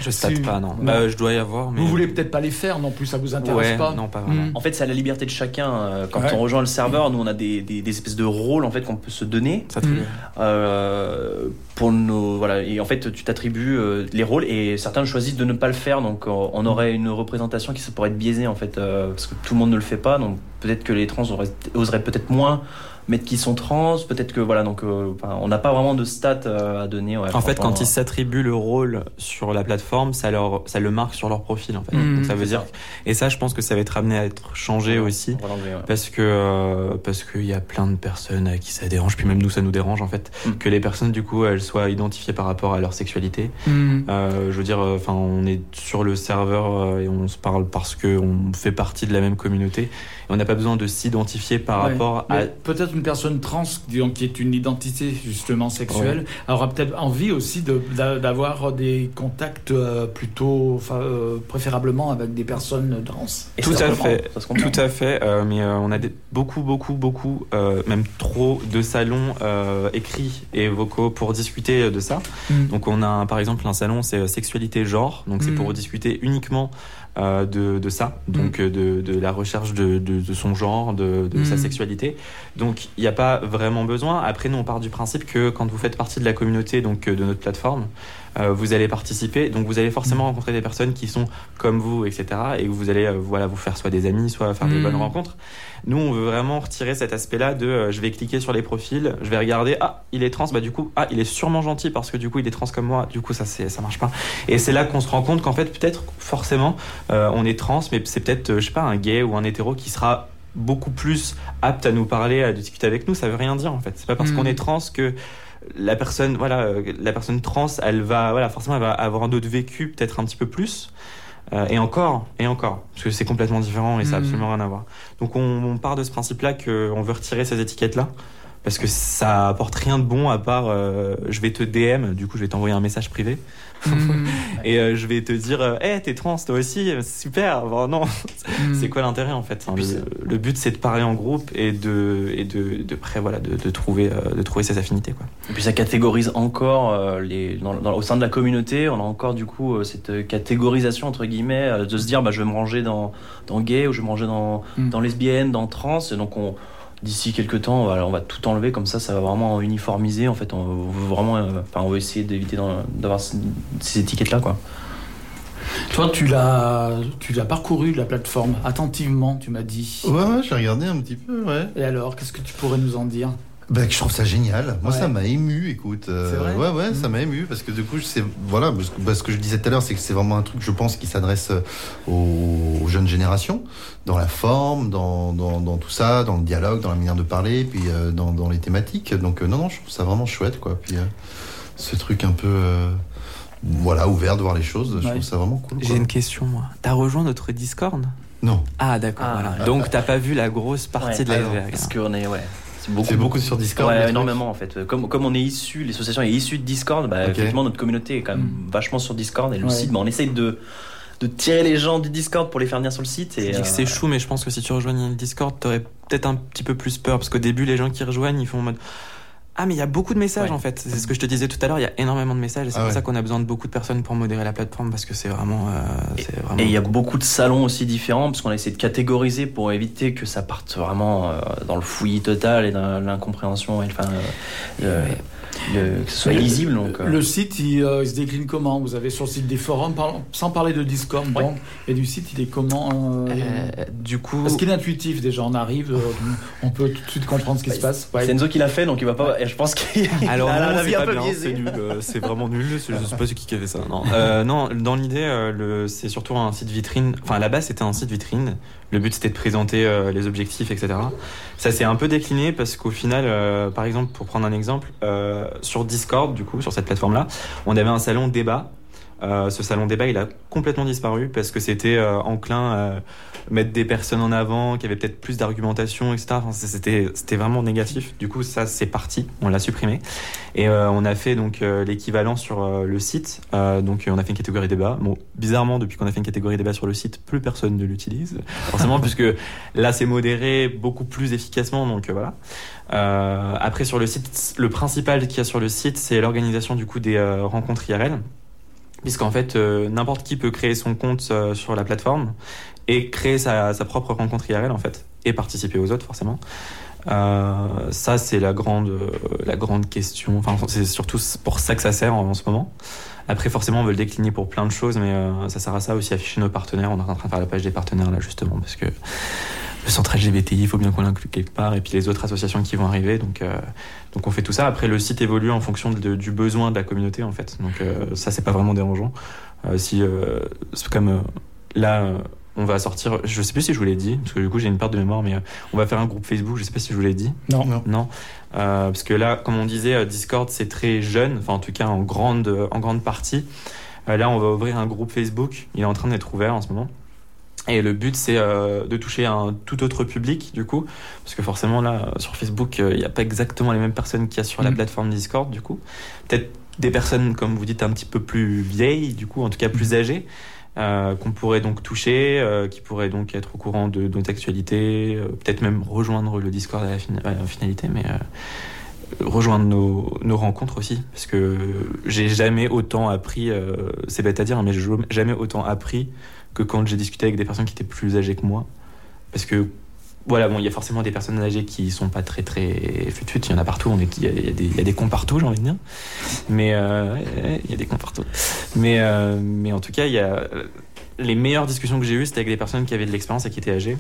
D: Je state
B: Si-
D: pas, non.
B: non.
D: Bah, je dois y avoir, mais.
B: Vous voulez peut-être pas les faire non plus, ça vous intéresse
D: Ouais,
B: pas
D: non, pas vraiment.
B: Hmm.
E: En fait, c'est à la liberté de chacun. Euh, Quand
B: Ouais.
E: on rejoint le serveur, nous, on a des, des- des espèces de rôles en fait qu'on peut se donner.
D: Ça
B: Mm.
E: euh, pour nos voilà et en fait tu t'attribues euh, les rôles et certains choisissent de ne pas le faire donc euh, on aurait une représentation qui se pourrait être biaisée en fait euh, parce que tout le monde ne le fait pas donc peut-être que les trans auraient- oseraient peut-être moins mettre qui sont trans peut-être que voilà donc euh, on n'a pas vraiment de stats euh, à donner ouais,
D: En fait, quand ils s'attribuent le rôle sur la plateforme, ça, leur, ça le marque sur leur profil, en fait.
B: Mhm.
D: Donc, ça veut dire. Et ça, je pense que ça va être amené à être changé aussi.
E: ouais.
D: Parce que euh, parce qu'il y a plein de personnes à qui ça dérange, puis même nous ça nous dérange en fait,
E: Mm.
D: que les personnes du coup elles soient identifiées par rapport à leur sexualité. Euh, je veux dire, enfin on est sur le serveur euh, et on se parle parce que on fait partie de la même communauté. Et on n'a pas besoin de s'identifier par
B: Ouais.
D: rapport à.
B: Peut-être une personne trans disons, qui est une identité justement sexuelle aura peut-être envie aussi de- d'avoir des contacts euh, plutôt, enfin, euh, préférablement avec des personnes trans.
E: Et
D: Tout à fait, tout à fait. euh, mais euh, on a des- beaucoup, beaucoup, beaucoup, euh, même trop de salons euh, écrits et vocaux pour discuter de ça.
B: Hmm.
D: Donc on a par exemple un salon, c'est sexualité genre, donc c'est
B: Mm.
D: pour discuter uniquement euh, de, de ça, donc euh, de, de la recherche de, de, son genre, de, de sa
B: Mm.
D: sexualité. Donc il n'y a pas vraiment besoin. Après nous on part du principe que quand vous faites partie de la communauté, donc euh, de notre plateforme, vous allez participer, donc vous allez forcément
B: Mm.
D: rencontrer des personnes qui sont comme vous, etc. Et vous allez euh, voilà vous faire soit des amis, soit faire des
B: Mm.
D: bonnes rencontres. Nous, on veut vraiment retirer cet aspect-là de euh, je vais cliquer sur les profils, je vais regarder, ah, il est trans, bah du coup, ah, il est sûrement gentil parce que du coup, il est trans comme moi, du coup, ça, c'est, ça marche pas. Et c'est là qu'on se rend compte qu'en fait, peut-être, forcément, euh, on est trans, mais c'est peut-être, euh, je sais pas, un gay ou un hétéro qui sera beaucoup plus apte à nous parler, à discuter avec nous, ça veut rien dire en fait. C'est pas parce
B: Mm.
D: qu'on est trans que la personne, voilà, euh, la personne trans, elle va, voilà, forcément, elle va avoir un autre vécu, peut-être un petit peu plus. Euh, et encore, et encore, parce que c'est complètement différent et ça n'a
B: Mhm.
D: absolument rien à voir. Donc on, on part de ce principe-là qu'on veut retirer ces étiquettes-là, parce que ça apporte rien de bon à part euh, je vais te DM, du coup je vais t'envoyer un message privé,
B: Hmm. *laughs*
D: et euh, je vais te dire, euh, hey, t'es trans toi aussi, super, bon, non,
B: Hmm.
D: c'est quoi l'intérêt en fait hein, le, le but c'est de parler en groupe et de, et de, de, près, voilà, de, de trouver, euh, de trouver ses affinités. Quoi.
E: Et puis ça catégorise encore euh, les, dans, dans- au sein de la communauté, on a encore du coup cette catégorisation entre guillemets de se dire bah, je vais me ranger dans, dans gay ou je vais me ranger dans,
B: Mm.
E: dans lesbienne, dans trans. Et donc on d'ici quelques temps, on va, on va tout enlever comme ça, ça va vraiment uniformiser. En fait, on veut vraiment, euh, enfin, on va essayer d'éviter d'avoir ces, ces étiquettes là quoi.
B: Toi, tu l'as, tu l'as parcouru la plateforme attentivement, tu m'as dit.
C: Ouais, ouais, j'ai regardé un petit peu, ouais.
B: Et alors, qu'est-ce que tu pourrais nous en dire?
C: Bah, je trouve ça génial. Moi,
B: Ouais.
C: ça m'a ému, écoute. Euh,
B: C'est vrai
C: ouais, ouais, ça
B: Mhm.
C: m'a ému parce que du coup, c'est voilà, parce que, bah, ce que je disais tout à l'heure, c'est que c'est vraiment un truc, je pense, qui s'adresse euh, aux, aux jeunes générations, dans la forme, dans, dans, dans tout ça, dans le dialogue, dans la manière de parler, puis euh, dans, dans les thématiques. Donc, euh, non, non, je trouve ça vraiment chouette, quoi. Puis euh, ce truc un peu, euh, voilà, ouvert de voir les choses, je trouve ça vraiment cool.
D: J'ai une question, moi. T'as rejoint notre Discord?
C: Non,
D: Ah, d'accord.
E: Ah,
D: voilà. Donc, t'as pas vu la grosse partie
E: Ouais.
D: de
C: Ah non,
D: l'iceberg.
E: Parce qu'on est, ouais. C'est beaucoup.
C: c'est beaucoup sur Discord.
E: Ouais, énormément en fait. Comme, comme on est issu, l'association est issue de Discord, bah,
C: Ok.
E: effectivement notre communauté est quand même
B: Mm.
E: vachement sur Discord et le
B: Ouais.
E: site, bah, on essaye de, de tirer les gens du Discord pour les faire venir sur le site.
D: Je
E: Et,
D: dis que
E: euh,
D: c'est chou, mais je pense que si tu rejoignais le Discord, t'aurais peut-être un petit peu plus peur. Parce qu'au début, les gens qui rejoignent, ils font en mode Ah, mais il y a beaucoup de messages
E: Ouais.
D: en fait. C'est ce que je te disais tout à l'heure, il y a énormément de messages. Et c'est
C: Ah
D: pour
C: ouais.
D: ça qu'on a besoin de beaucoup de personnes pour modérer la plateforme. Parce que c'est vraiment. euh, vraiment
E: Et il y a beaucoup de salons aussi différents parce qu'on a essayé de catégoriser pour éviter que ça parte vraiment euh, dans le fouillis total et dans l'incompréhension enfin euh, le- le- que ce soit
B: Le-
E: illisible. Donc, euh,
B: Le site, il, euh, il se décline comment? Vous avez sur le site des forums, par- sans parler de Discord, donc, et du site, il est comment euh,
D: Euh, du coup.
B: Parce qu'il est intuitif déjà, on arrive, euh, on peut tout de suite comprendre ce qui se passe. Ouais.
E: c'est Enzo qui l'a fait donc il va pas. et Je pense qu'il *laughs*
D: Alors c'est nul, euh, c'est vraiment nul. Je sais pas qui a fait ça. Non, *laughs* Euh, non dans l'idée, euh, c'est surtout un site vitrine. Enfin, à la base, c'était un site vitrine. Le but, c'était de présenter euh, les objectifs, etc. Ça s'est un peu décliné parce qu'au final, euh, par exemple, pour prendre un exemple, euh, sur Discord, du coup, sur cette plateforme-là, on avait un salon débat. Euh, ce salon débat, il a complètement disparu parce que c'était euh, enclin à mettre des personnes en avant, qui avaient peut-être plus d'argumentation, etc. Enfin, c'était c'était vraiment négatif. Du coup, ça c'est parti, on l'a supprimé et euh, on a fait donc l'équivalent sur le site. Donc on a fait une catégorie débat. Bon, bizarrement, depuis qu'on a fait une catégorie débat sur le site, plus personne ne l'utilise. Forcément, *laughs* puisque là c'est modéré beaucoup plus efficacement. Donc voilà. Après sur le site, le principal qu'il y a sur le site, c'est l'organisation du coup des rencontres IRL puisqu'en fait euh, n'importe qui peut créer son compte euh, sur la plateforme et créer sa, propre rencontre IRL en fait et participer aux autres forcément. Euh, ça c'est la grande la grande question. Enfin c'est surtout pour ça que ça sert en, en ce moment. Après forcément on veut le décliner pour plein de choses, mais ça sert à ça aussi afficher nos partenaires. On est en train de faire la page des partenaires là justement parce que le centre LGBTI, il faut bien qu'on l'inclue quelque part, et puis les autres associations qui vont arriver. Donc, donc on fait tout ça. Après, le site évolue en fonction de- du besoin de la communauté, en fait. Donc euh, ça, c'est pas vraiment dérangeant. Euh, si, euh, c'est comme euh, là, euh, on va sortir, je sais plus si je vous l'ai dit, parce que du coup, j'ai une perte de mémoire, mais on va faire un groupe Facebook, je sais pas si je vous l'ai dit.
B: Non.
C: Non.
D: Non, Euh, parce que là, comme on disait, Discord c'est très jeune, enfin en tout cas en grande, en grande partie. Euh, là, on va ouvrir un groupe Facebook. Il est en train d'être ouvert en ce moment. Et le but, c'est euh, de toucher un tout autre public, du coup, parce que forcément là, sur Facebook, euh, il n'y a pas exactement les mêmes personnes qu'il y a sur la
B: Mhm.
D: plateforme Discord, du coup. Peut-être des personnes, comme vous dites, un petit peu plus vieilles, du coup, en tout cas plus âgées. euh, qu'on pourrait donc toucher, euh, qui pourraient donc être au courant de, de notre actualité, euh, peut-être même rejoindre le Discord à la, fin- à la finalité, mais euh, rejoindre nos, nos rencontres aussi, parce que j'ai jamais autant appris, euh, c'est bête à dire, hein, mais j'ai jamais autant appris que quand j'ai discuté avec des personnes qui étaient plus âgées que moi, parce que voilà, bon, il y a forcément des personnes âgées qui sont pas très très fut il y en a partout, il y y a des, cons partout, j'ai envie de dire, mais euh, il y a des cons partout, mais euh, mais en tout cas, il y a les meilleures discussions que j'ai eues, c'était avec des personnes qui avaient de l'expérience et qui étaient âgées.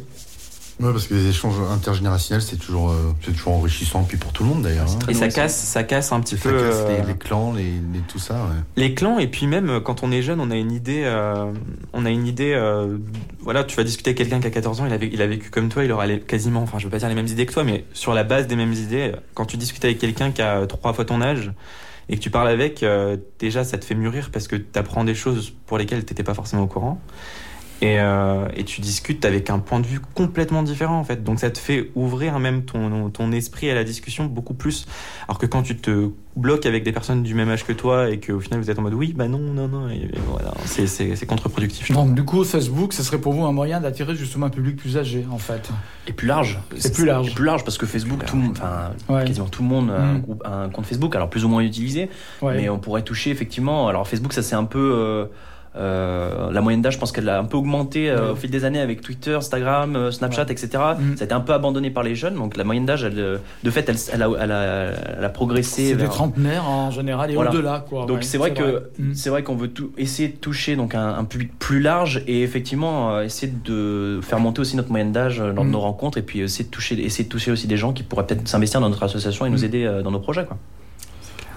C: Ouais, parce que les échanges intergénérationnels, c'est toujours, euh, c'est toujours enrichissant, puis pour tout le monde d'ailleurs. hein.
D: Et ça casse, ça casse un petit
C: Ça
D: peu
C: casse
D: euh,
C: les, les clans, les, les- tout ça. Ouais.
D: les clans et puis même euh, quand on est jeune on a une idée euh, on a une idée euh, voilà tu vas discuter avec quelqu'un qui a 14 ans il a, vécu, il a vécu comme toi il aura les- quasiment enfin je veux pas dire les mêmes idées que toi mais sur la base des mêmes idées quand tu discutes avec quelqu'un qui a trois fois ton âge et que tu parles avec euh, déjà ça te fait mûrir parce que tu apprends des choses pour lesquelles t'étais pas forcément au courant et, euh, et tu discutes avec un point de vue complètement différent en fait donc ça te fait ouvrir même ton, ton esprit à la discussion beaucoup plus alors que quand tu te bloques avec des personnes du même âge que toi et qu'au final vous êtes en mode oui, bah non, non, non, et, et voilà, c'est- contre-productif.
B: Donc du coup, Facebook, ce serait pour vous un moyen d'attirer justement un public plus âgé, en fait.
E: Et plus large.
B: C'est plus large.
E: Et plus large parce que Facebook, tout le monde, enfin,
B: Ouais.
E: quasiment tout le monde a un,
B: Mm.
E: groupe- un compte Facebook, alors plus ou moins utilisé,
B: Ouais.
E: mais on pourrait toucher effectivement. Alors Facebook, ça c'est un peu. euh, Euh, la moyenne d'âge, je pense qu'elle a un peu augmenté euh,
B: Ouais.
E: au fil des années avec Twitter, Instagram, euh, Snapchat,
B: Ouais.
E: etc.
B: Mm.
E: Ça a été un peu abandonné par les jeunes, donc la moyenne d'âge, elle, de fait, elle, elle a, elle a- elle a progressé.
B: C'est des
E: vers-
B: trentenaires en général et
E: Voilà.
B: au-delà.
E: donc
B: Ouais,
E: c'est vrai que
B: Mm.
E: c'est vrai qu'on veut tout, essayer de toucher donc un, un public plus large et effectivement essayer de faire monter aussi notre moyenne d'âge lors de
B: Mm.
E: nos rencontres et puis essayer de toucher essayer de toucher aussi des gens qui pourraient peut-être s'investir dans notre association et nous aider dans nos projets quoi.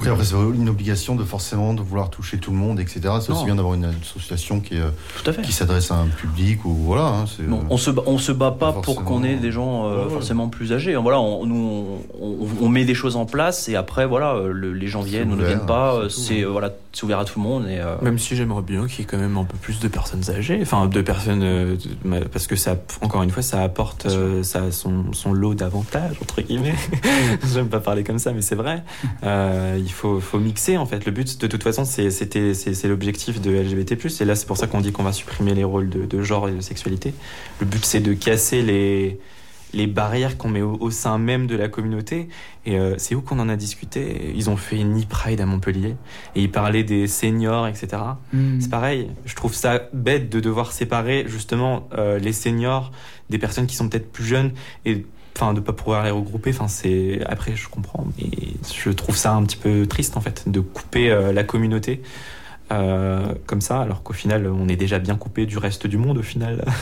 C: Oui, après, c'est une obligation de forcément de vouloir toucher tout le monde, etc. C'est aussi bien d'avoir une association qui, est, euh, qui s'adresse à un public ou voilà. hein, c'est,
E: Non,
C: euh,
E: on se bat- on se bat pas
C: pas
E: pour qu'on ait des gens euh,
C: Ouais, ouais.
E: forcément plus âgés. Voilà, on, nous on, on- on met des choses en place et après voilà le- les gens viennent ou ne viennent pas.
C: c'est tout,
E: C'est voilà c'est ouvert à tout le monde et euh,
D: Même si j'aimerais bien qu'il y ait quand même un peu plus de personnes âgées, enfin de personnes, euh, parce que ça, encore une fois, ça apporte euh, ça, son, son lot d'avantages, entre guillemets. *laughs* J'aime pas parler comme ça, mais c'est vrai. Euh, il faut, faut mixer, en fait. Le but, de toute façon, c'est l'objectif de LGBT+. Et là, c'est pour ça qu'on dit qu'on va supprimer les rôles de, de genre et de sexualité. Le but, c'est de casser les les barrières qu'on met au, au sein même de la communauté. Et euh, c'est où qu'on en a discuté? Ils ont fait une e-pride à Montpellier et ils parlaient des seniors, etc.
B: Mm.
D: C'est pareil, je trouve ça bête de devoir séparer justement euh, les seniors des personnes qui sont peut-être plus jeunes et enfin de pas pouvoir les regrouper. Enfin c'est après je comprends, mais je trouve ça un petit peu triste en fait de couper euh, la communauté euh, comme ça, alors qu'au final on est déjà bien coupé du reste du monde au final. *laughs*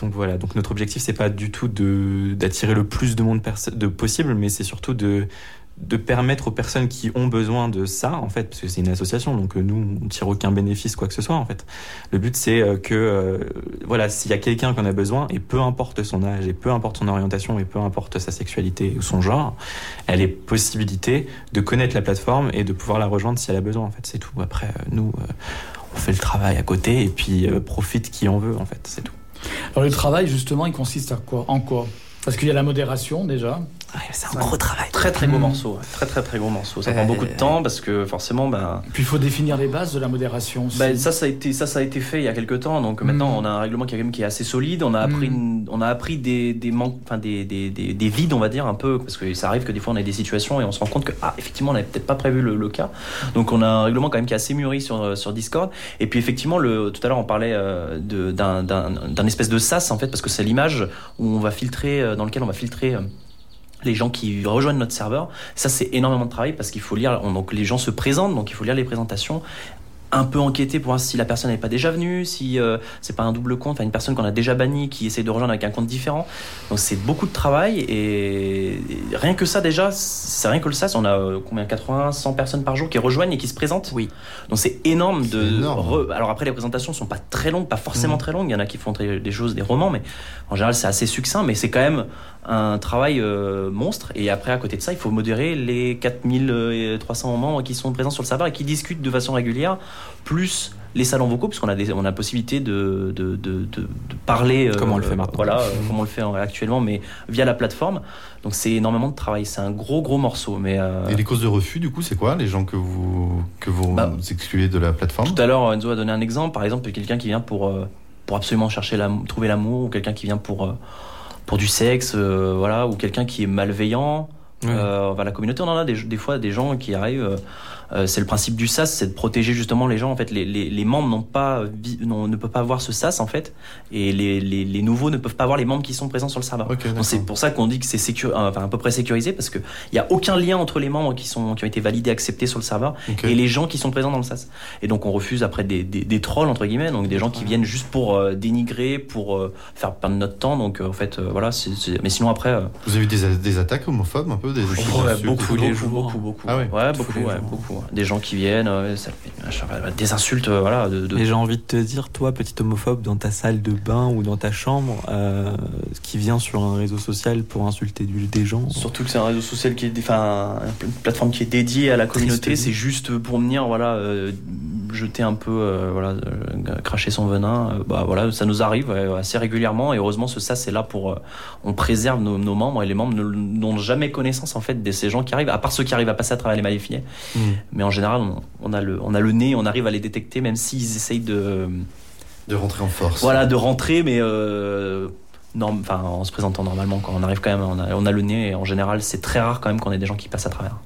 D: Donc voilà, donc notre objectif c'est pas du tout d'attirer le plus de monde de possible, mais c'est surtout de de permettre aux personnes qui ont besoin de ça, en fait, parce que c'est une association, donc euh, nous, on tire aucun bénéfice, quoi que ce soit, en fait. Le but, c'est euh, que, euh, voilà, s'il y a quelqu'un qui en a besoin, et peu importe son âge, et peu importe son orientation, et peu importe sa sexualité ou son genre, elle ait possibilité de connaître la plateforme et de pouvoir la rejoindre si elle a besoin, en fait. C'est tout. Après, nous, on fait le travail à côté, et puis profite qui en veut, en fait. C'est tout.
B: Alors le travail justement, il consiste à quoi? En quoi? Parce qu'il y a la modération déjà.
D: Ouais, c'est un gros travail.
E: très très gros
B: Mm.
E: morceau, très très très gros morceau. Ça
D: Euh,
E: prend beaucoup de temps parce que forcément ben
B: Puis il faut définir les bases de la modération. aussi.
E: Ben, ça, ça a été, ça, ça a été fait il y a quelques temps. Donc maintenant,
B: Mm.
E: on a un règlement qui est, quand même qui est assez solide. On a appris, une- on a appris des, des manques, enfin des, des, des, des vides, on va dire un peu, parce que ça arrive que des fois on a des situations et on se rend compte que ah effectivement on n'avait peut-être pas prévu le, le cas. Donc on a un règlement quand même qui est assez mûri sur sur Discord. Et puis effectivement, le, tout à l'heure on parlait euh, de- d'un d'un d'un espèce de sas en fait, parce que c'est l'image où on va filtrer, euh, dans lequel on va filtrer. euh, les gens qui rejoignent notre serveur. Ça, c'est énormément de travail parce qu'il faut lire. on- donc, les gens se présentent, donc il faut lire les présentations un peu enquêter pour voir si la personne n'est pas déjà venue, si euh, c'est pas un double compte, enfin une personne qu'on a déjà bannie qui essaie de rejoindre avec un compte différent. Donc c'est beaucoup de travail et, et rien que ça déjà, c'est rien que le SAS, on a euh, combien 80, 100 personnes par jour qui rejoignent et qui se présentent.
D: Oui.
E: Donc c'est énorme de.
C: Énorme.
E: re- Alors après les présentations sont pas très longues, pas forcément
C: Mhm.
E: très longues. Il y en a qui font des choses, des romans, mais en général c'est assez succinct. Mais c'est quand même un travail euh, monstre. Et après à côté de ça, il faut modérer les 4300 membres qui sont présents sur le serveur et qui discutent de façon régulière, plus les salons vocaux, puisqu'on a, des, on a la possibilité de, de, de, de- de parler. euh,
D: Comme on le fait maintenant.
E: Voilà, euh, comme on le fait en- actuellement, mais via la plateforme. Donc c'est énormément de travail. C'est un gros, gros morceau. Mais euh,
C: Et les causes de refus, du coup, c'est quoi Les gens que vous, que vous
E: Bah,
C: excluez de la plateforme?
E: Tout à l'heure, Enzo a donné un exemple. Par exemple, quelqu'un qui vient pour, euh, pour absolument chercher l'amour, trouver l'amour, ou quelqu'un qui vient pour, euh, pour du sexe, euh, voilà, ou quelqu'un qui est malveillant. Euh, enfin, la communauté, on en a des, des fois des gens qui arrivent. Euh, c'est le principe du SAS, c'est de protéger justement les gens. En fait, les, les, les membres n'ont pas, ne peuvent pas voir ce SAS en fait, et les, les, les nouveaux ne peuvent pas voir les membres qui sont présents sur le serveur.
C: Ok, d'accord.
E: Donc, c'est pour ça qu'on dit que c'est sécu- euh, enfin, à peu près sécurisé parce que il y a aucun lien entre les membres qui sont qui ont été validés, acceptés sur le serveur et les gens qui sont présents dans le SAS. Et donc on refuse après des, des, des trolls entre guillemets, donc des gens qui viennent juste pour euh, dénigrer, pour euh, faire perdre notre temps. Donc euh, en fait euh, voilà, c'est c'est- mais sinon après euh,
C: Vous avez eu des, des attaques homophobes un peu des, des
E: ouais, beaucoup,
D: tous les
E: beaucoup,
D: jours.
E: beaucoup, beaucoup,
C: Ah ouais.
E: ouais,
D: Tous
E: beaucoup,
D: les
E: ouais,
D: jours.
E: Des gens qui viennent, euh, ça- des insultes, euh, voilà, de, de-
D: Et j'ai envie de te dire, toi, petit homophobe, dans ta salle de bain ou dans ta chambre, euh, qui vient sur un réseau social pour insulter du- des gens.
E: Surtout que c'est un réseau social qui est, enfin, une plateforme qui est dédiée à la communauté. C'est juste pour venir, voilà, euh, jeter un peu, euh, voilà, euh, cracher son venin. Euh, bah voilà, ça nous arrive euh, assez régulièrement. Et heureusement, ce ça, c'est là pour, euh, on préserve nos, nos membres et les membres n'ont jamais connaissance en fait de ces gens qui arrivent, à part ceux qui arrivent à passer à travers les maillets
C: Hmm.
E: Mais en général, on, on a le, on a le nez, on arrive à les détecter, même s'ils essayent de,
C: De rentrer en force.
E: voilà, de rentrer, mais euh, norm- en se présentant normalement, quand on arrive quand même, on a, on a le nez, et en général, c'est très rare quand même qu'on ait des gens qui passent à travers.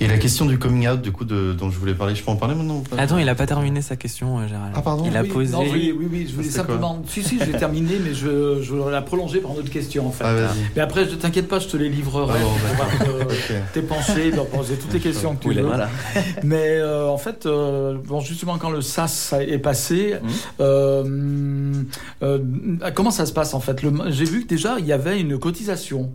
C: Et la question du coming out, du coup, de, dont je voulais parler, je peux en parler maintenant
D: Attends, il a pas terminé sa question, euh, Gérald.
C: Ah, pardon?
D: Il a
B: Oui,
D: posé.
B: non, oui, oui, oui, je voulais simplement. Si, si, j'ai terminé, mais je, je la prolonger par une autre question en fait.
C: Ah,
B: mais après, ne t'inquiète pas, je te les livrerai
C: Ah bon,
B: pour *laughs*
C: Ok.
B: tes pensées, leur poser toutes les questions que tu veux.
E: Voilà. *laughs*
B: Mais euh, en fait, euh, bon, justement, quand le SAS est passé,
E: Mhm.
B: euh, euh, comment ça se passe en fait? J'ai vu que déjà, il y avait une cotisation.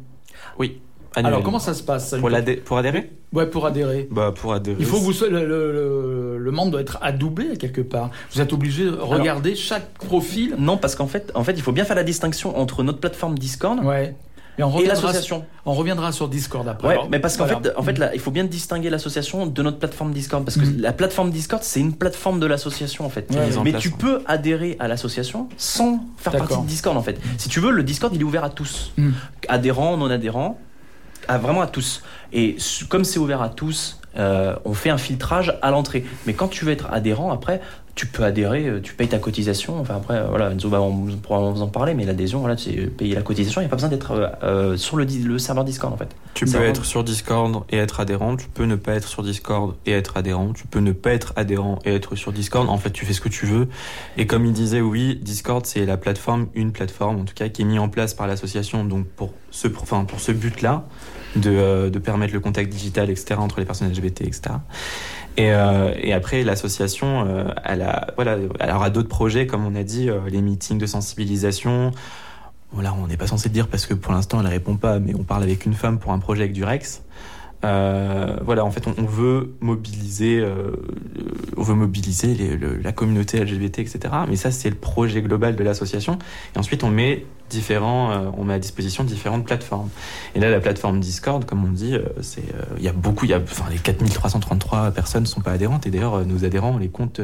D: Annuel.
B: Alors, comment ça se passe ça,
D: pour, adhérer?
B: Ouais, pour adhérer.
D: Bah, pour adhérer.
B: Il faut que vous soyez, le, le, le- le membre doit être adoubé quelque part. Vous êtes obligé de regarder chaque profil.
E: Non, parce qu'en fait, en fait, il faut bien faire la distinction entre notre plateforme Discord
B: Ouais. Et on
E: et
B: reviendra,
E: l'association.
B: on reviendra sur Discord après.
E: Ouais,
B: Alors,
E: mais parce qu'en
B: voilà.
E: fait, en fait là, il faut bien distinguer l'association de notre plateforme Discord parce que
B: Mhm.
E: la plateforme Discord, c'est une plateforme de l'association en fait.
B: Ouais,
D: mise en
E: mais
D: place,
E: tu peux adhérer à l'association sans faire partie de Discord en fait. Si tu veux, le Discord, il est ouvert à tous,
B: Mhm.
E: adhérents, non adhérents, vraiment à tous. Et comme c'est ouvert à tous, euh, on fait un filtrage à l'entrée. Mais quand tu veux être adhérent, après, tu peux adhérer, euh, tu payes ta cotisation. Enfin après, euh, voilà, Enzo, bah, on pourra vous en parler, mais l'adhésion, voilà, c'est payer la cotisation. Il n'y a pas besoin d'être euh, sur le, serveur Discord en fait.
D: Tu peux
E: vraiment-
D: être sur Discord et être adhérent, tu peux ne pas être sur Discord et être adhérent, tu peux ne pas être adhérent et être sur Discord. En fait, tu fais ce que tu veux. Et comme il disait, oui, Discord, c'est la plateforme, une plateforme en tout cas, qui est mise en place par l'association donc pour ce, enfin, pour ce but-là, de, euh, de permettre le contact digital, etc., entre les personnes LGBT, etc. Et, euh, et après, l'association, euh, elle, a, voilà, aura d'autres projets, comme on a dit, euh, les meetings de sensibilisation. Voilà, on n'est pas censé le dire parce que pour l'instant, elle répond pas, mais on parle avec une femme pour un projet avec du Rex. Euh, voilà, en fait, on, on veut mobiliser, euh, on veut mobiliser les- le- la communauté LGBT, etc. Mais ça, c'est le projet global de l'association. Et ensuite, on met différents, euh, on met à disposition différentes plateformes. Et là, la plateforme Discord, comme on dit, euh, c'est, euh, il y a beaucoup, il y a, enfin, les 4333 personnes sont pas adhérentes. Et d'ailleurs, euh, nos adhérents, on les compte,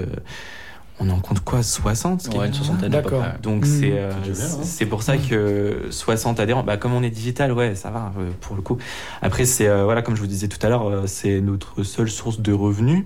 D: on en compte quoi, 60 ce qui est
E: Ouais, une soixantaine
B: D'accord.
D: Donc
B: Mm.
D: c'est euh,
C: C'est hein.
D: c'est pour ça que 60 adhérents, bah, comme on est digital, ouais, ça va euh, pour le coup. Après c'est euh, voilà comme je vous disais tout à l'heure, euh, c'est notre seule source de revenus.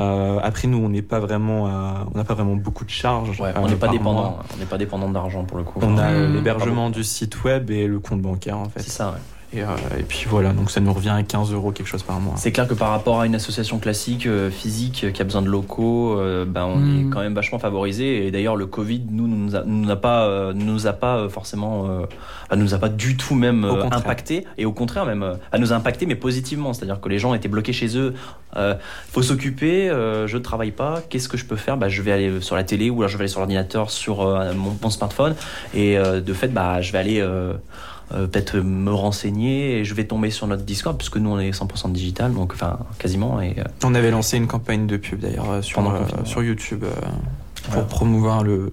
D: Euh, après nous on n'est pas vraiment, euh, on n'a pas vraiment beaucoup de charges.
E: Ouais, on n'est pas dépendant,
D: mois.
E: on n'est pas dépendant d'argent pour le coup.
D: On a euh,
B: Mm.
D: l'hébergement du site web et le compte bancaire en fait.
E: C'est ça. ouais.
D: Et, euh, et puis voilà, donc ça nous revient à 15 euros quelque chose par mois.
E: C'est clair que par rapport à une association classique, euh, physique, euh, qui a besoin de locaux, euh, ben, on est quand même vachement favorisé. Et d'ailleurs, le Covid, nous, nous a, nous a pas, euh, nous a pas euh, forcément, euh, nous a pas du tout même euh, impacté. Et au contraire, même, euh, à nous a impacté, mais positivement. C'est-à-dire que les gens étaient bloqués chez eux. Euh, faut s'occuper. euh, je travaille pas. Qu'est-ce que je peux faire? Bah, je vais aller sur la télé ou alors je vais aller sur l'ordinateur, sur euh, mon, mon smartphone. Et euh, de fait, bah, je vais aller euh, peut-être me renseigner et je vais tomber sur notre Discord puisque nous on est 100% digital donc enfin quasiment et euh,
D: On avait lancé une campagne de pub d'ailleurs euh, sur, euh, sur YouTube pour
E: Voilà.
D: promouvoir le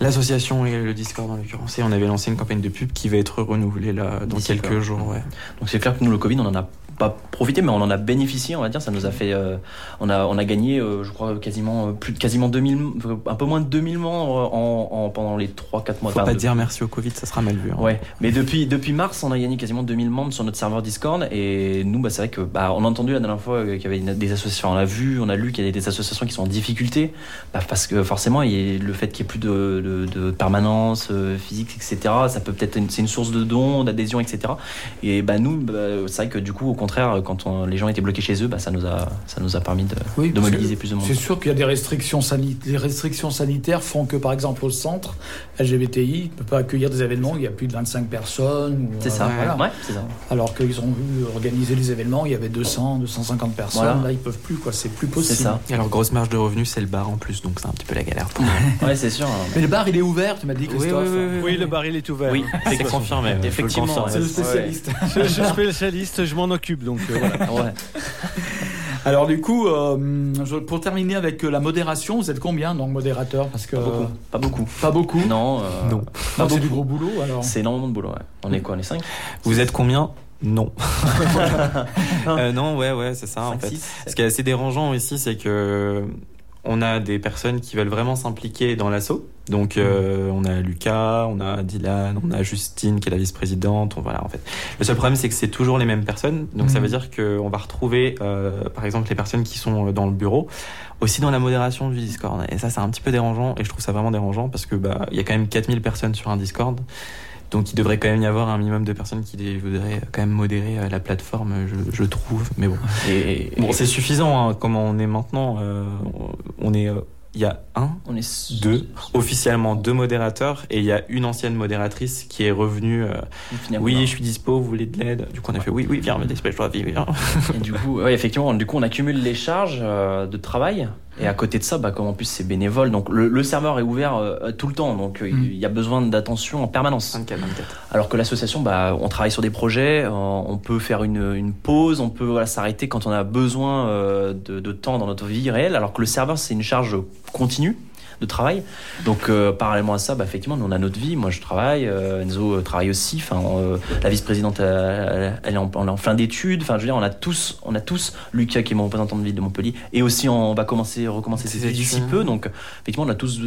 D: l'association et le Discord en l'occurrence. Et on avait lancé une campagne de pub qui va être renouvelée là dans quelques jours. Ouais.
E: donc c'est clair que nous le Covid on en a pas profité mais on en a bénéficié on va dire ça nous a fait euh, on a on a gagné euh, je crois quasiment euh, plus de quasiment 2000 euh, un peu moins de 2000 membres en, en- pendant les 3 4 mois
D: Faut pas
E: de-
D: dire merci au Covid, ça sera mal vu. hein.
E: Ouais, mais depuis, depuis mars, on a gagné quasiment 2000 membres sur notre serveur Discord. Et nous, bah, c'est vrai que bah, on a entendu la dernière fois qu'il y avait des associations, on a vu, on a lu qu'il y avait des associations qui sont en difficulté. Bah, parce que forcément, il le fait qu'il n'y ait plus de, de, de permanence euh, physique, etc., ça peut peut-être c'est une source de dons, d'adhésion, etc. Et bah, nous, bah, c'est vrai que du coup, au contraire, quand on- les gens étaient bloqués chez eux, bah, ça, nous a, ça nous a permis de,
B: Oui,
E: mobiliser plus de monde.
B: C'est sûr qu'il y a des restrictions sanitaires. Les restrictions sanitaires font que, par exemple, au centre, LGBTI ne peut pas accueillir des événements où il y a plus de 25 personnes. ou,
E: C'est
B: euh,
E: ça,
B: voilà.
E: ouais, c'est ça.
B: Alors qu'ils ont vu organiser les événements, il y avait 200, 250 personnes.
E: Voilà.
B: Là, ils peuvent plus, quoi. C'est plus
E: C'est
B: possible.
E: ça.
D: Et alors grosse marge de revenus, c'est le bar en plus, donc c'est un petit peu la galère. *laughs*
E: Ouais, c'est sûr. hein.
B: Mais le bar, il est ouvert, tu m'as dit, Christophe.
F: Oui, le baril est ouvert.
E: Oui,
D: c'est confirmé.
E: Effectivement.
B: C'est le spécialiste.
F: Je, je suis spécialiste, je m'en occupe, donc euh, voilà. *laughs*
E: Ouais. *laughs*
B: Alors du coup, euh, pour terminer avec euh, la modération, vous êtes combien donc modérateur? Parce que
E: Pas beaucoup. Pas beaucoup.
B: Pas beaucoup.
E: Non, euh,
D: Non.
B: c'est du
E: beaucoup.
B: gros boulot alors.
E: C'est énormément de boulot, ouais. On est quoi On est 5
D: Vous êtes combien? Non. *laughs* Euh, non, ouais, ouais, c'est ça en
E: 5,
D: fait.
E: 6
D: Ce qui est assez dérangeant ici, c'est que on a des personnes qui veulent vraiment s'impliquer dans l'assaut. Donc, euh, on a Lucas, on a Dylan, on a Justine qui est la vice-présidente. on- Voilà, en fait. Le seul problème, c'est que c'est toujours les mêmes personnes. Donc, ça
B: Mhm.
D: veut dire qu'on va retrouver, euh, par exemple, les personnes qui sont dans le bureau, aussi dans la modération du Discord. Et ça, c'est un petit peu dérangeant. Et je trouve ça vraiment dérangeant parce que bah, il y a quand même 4000 personnes sur un Discord. Donc il devrait quand même y avoir un minimum de personnes qui voudraient quand même modérer euh, la plateforme, je, je trouve. Mais bon,
E: Et,
D: bon
E: et-
D: c'est suffisant. Hein, comment on est maintenant euh, On est, euh, il y a un,
E: on est
D: deux, officiellement deux modérateurs, et il y a une ancienne modératrice qui est revenue. euh, oui, je suis dispo, vous voulez de l'aide? Du coup, on a fait oui, oui, viens, me dépêche, viens.
E: Et du coup, ouais, effectivement, du coup, on accumule les charges euh, de travail. Et à côté de ça, bah, comme en plus c'est bénévole, donc le, le serveur est ouvert euh, tout le temps, donc euh,
B: Mm.
E: il y a besoin d'attention en permanence.
D: 24, 24.
E: Alors que l'association, bah, on travaille sur des projets, euh, on peut faire une, une pause, on peut voilà, s'arrêter quand on a besoin euh, de, de temps dans notre vie réelle, alors que le serveur, c'est une charge continue de travail. Donc, euh, parallèlement à ça, bah, effectivement, nous, on a notre vie. Moi, je travaille, euh, Enzo euh, travaille aussi. Enfin, la vice-présidente, elle est en, fin d'études. Enfin, je veux dire, on a tous, on a tous Lucas, qui est mon représentant de ville de Montpellier, et aussi on va commencer, recommencer ses études d'ici peu. Donc, effectivement, on a tous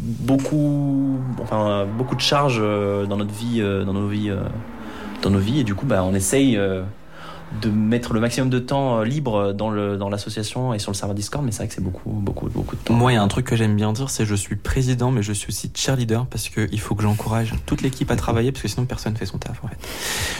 E: beaucoup, enfin, beaucoup de charges dans notre vie, dans nos vies, dans nos vies, et du coup, bah, on essaye de mettre le maximum de temps euh, libre dans le dans l'association et sur le serveur Discord, mais c'est vrai que c'est beaucoup, beaucoup, beaucoup de temps.
D: Moi, il y a un truc que j'aime bien dire, c'est je suis président, mais je suis aussi cheerleader parce qu'il faut que j'encourage toute l'équipe à travailler parce que sinon personne fait son taf en fait.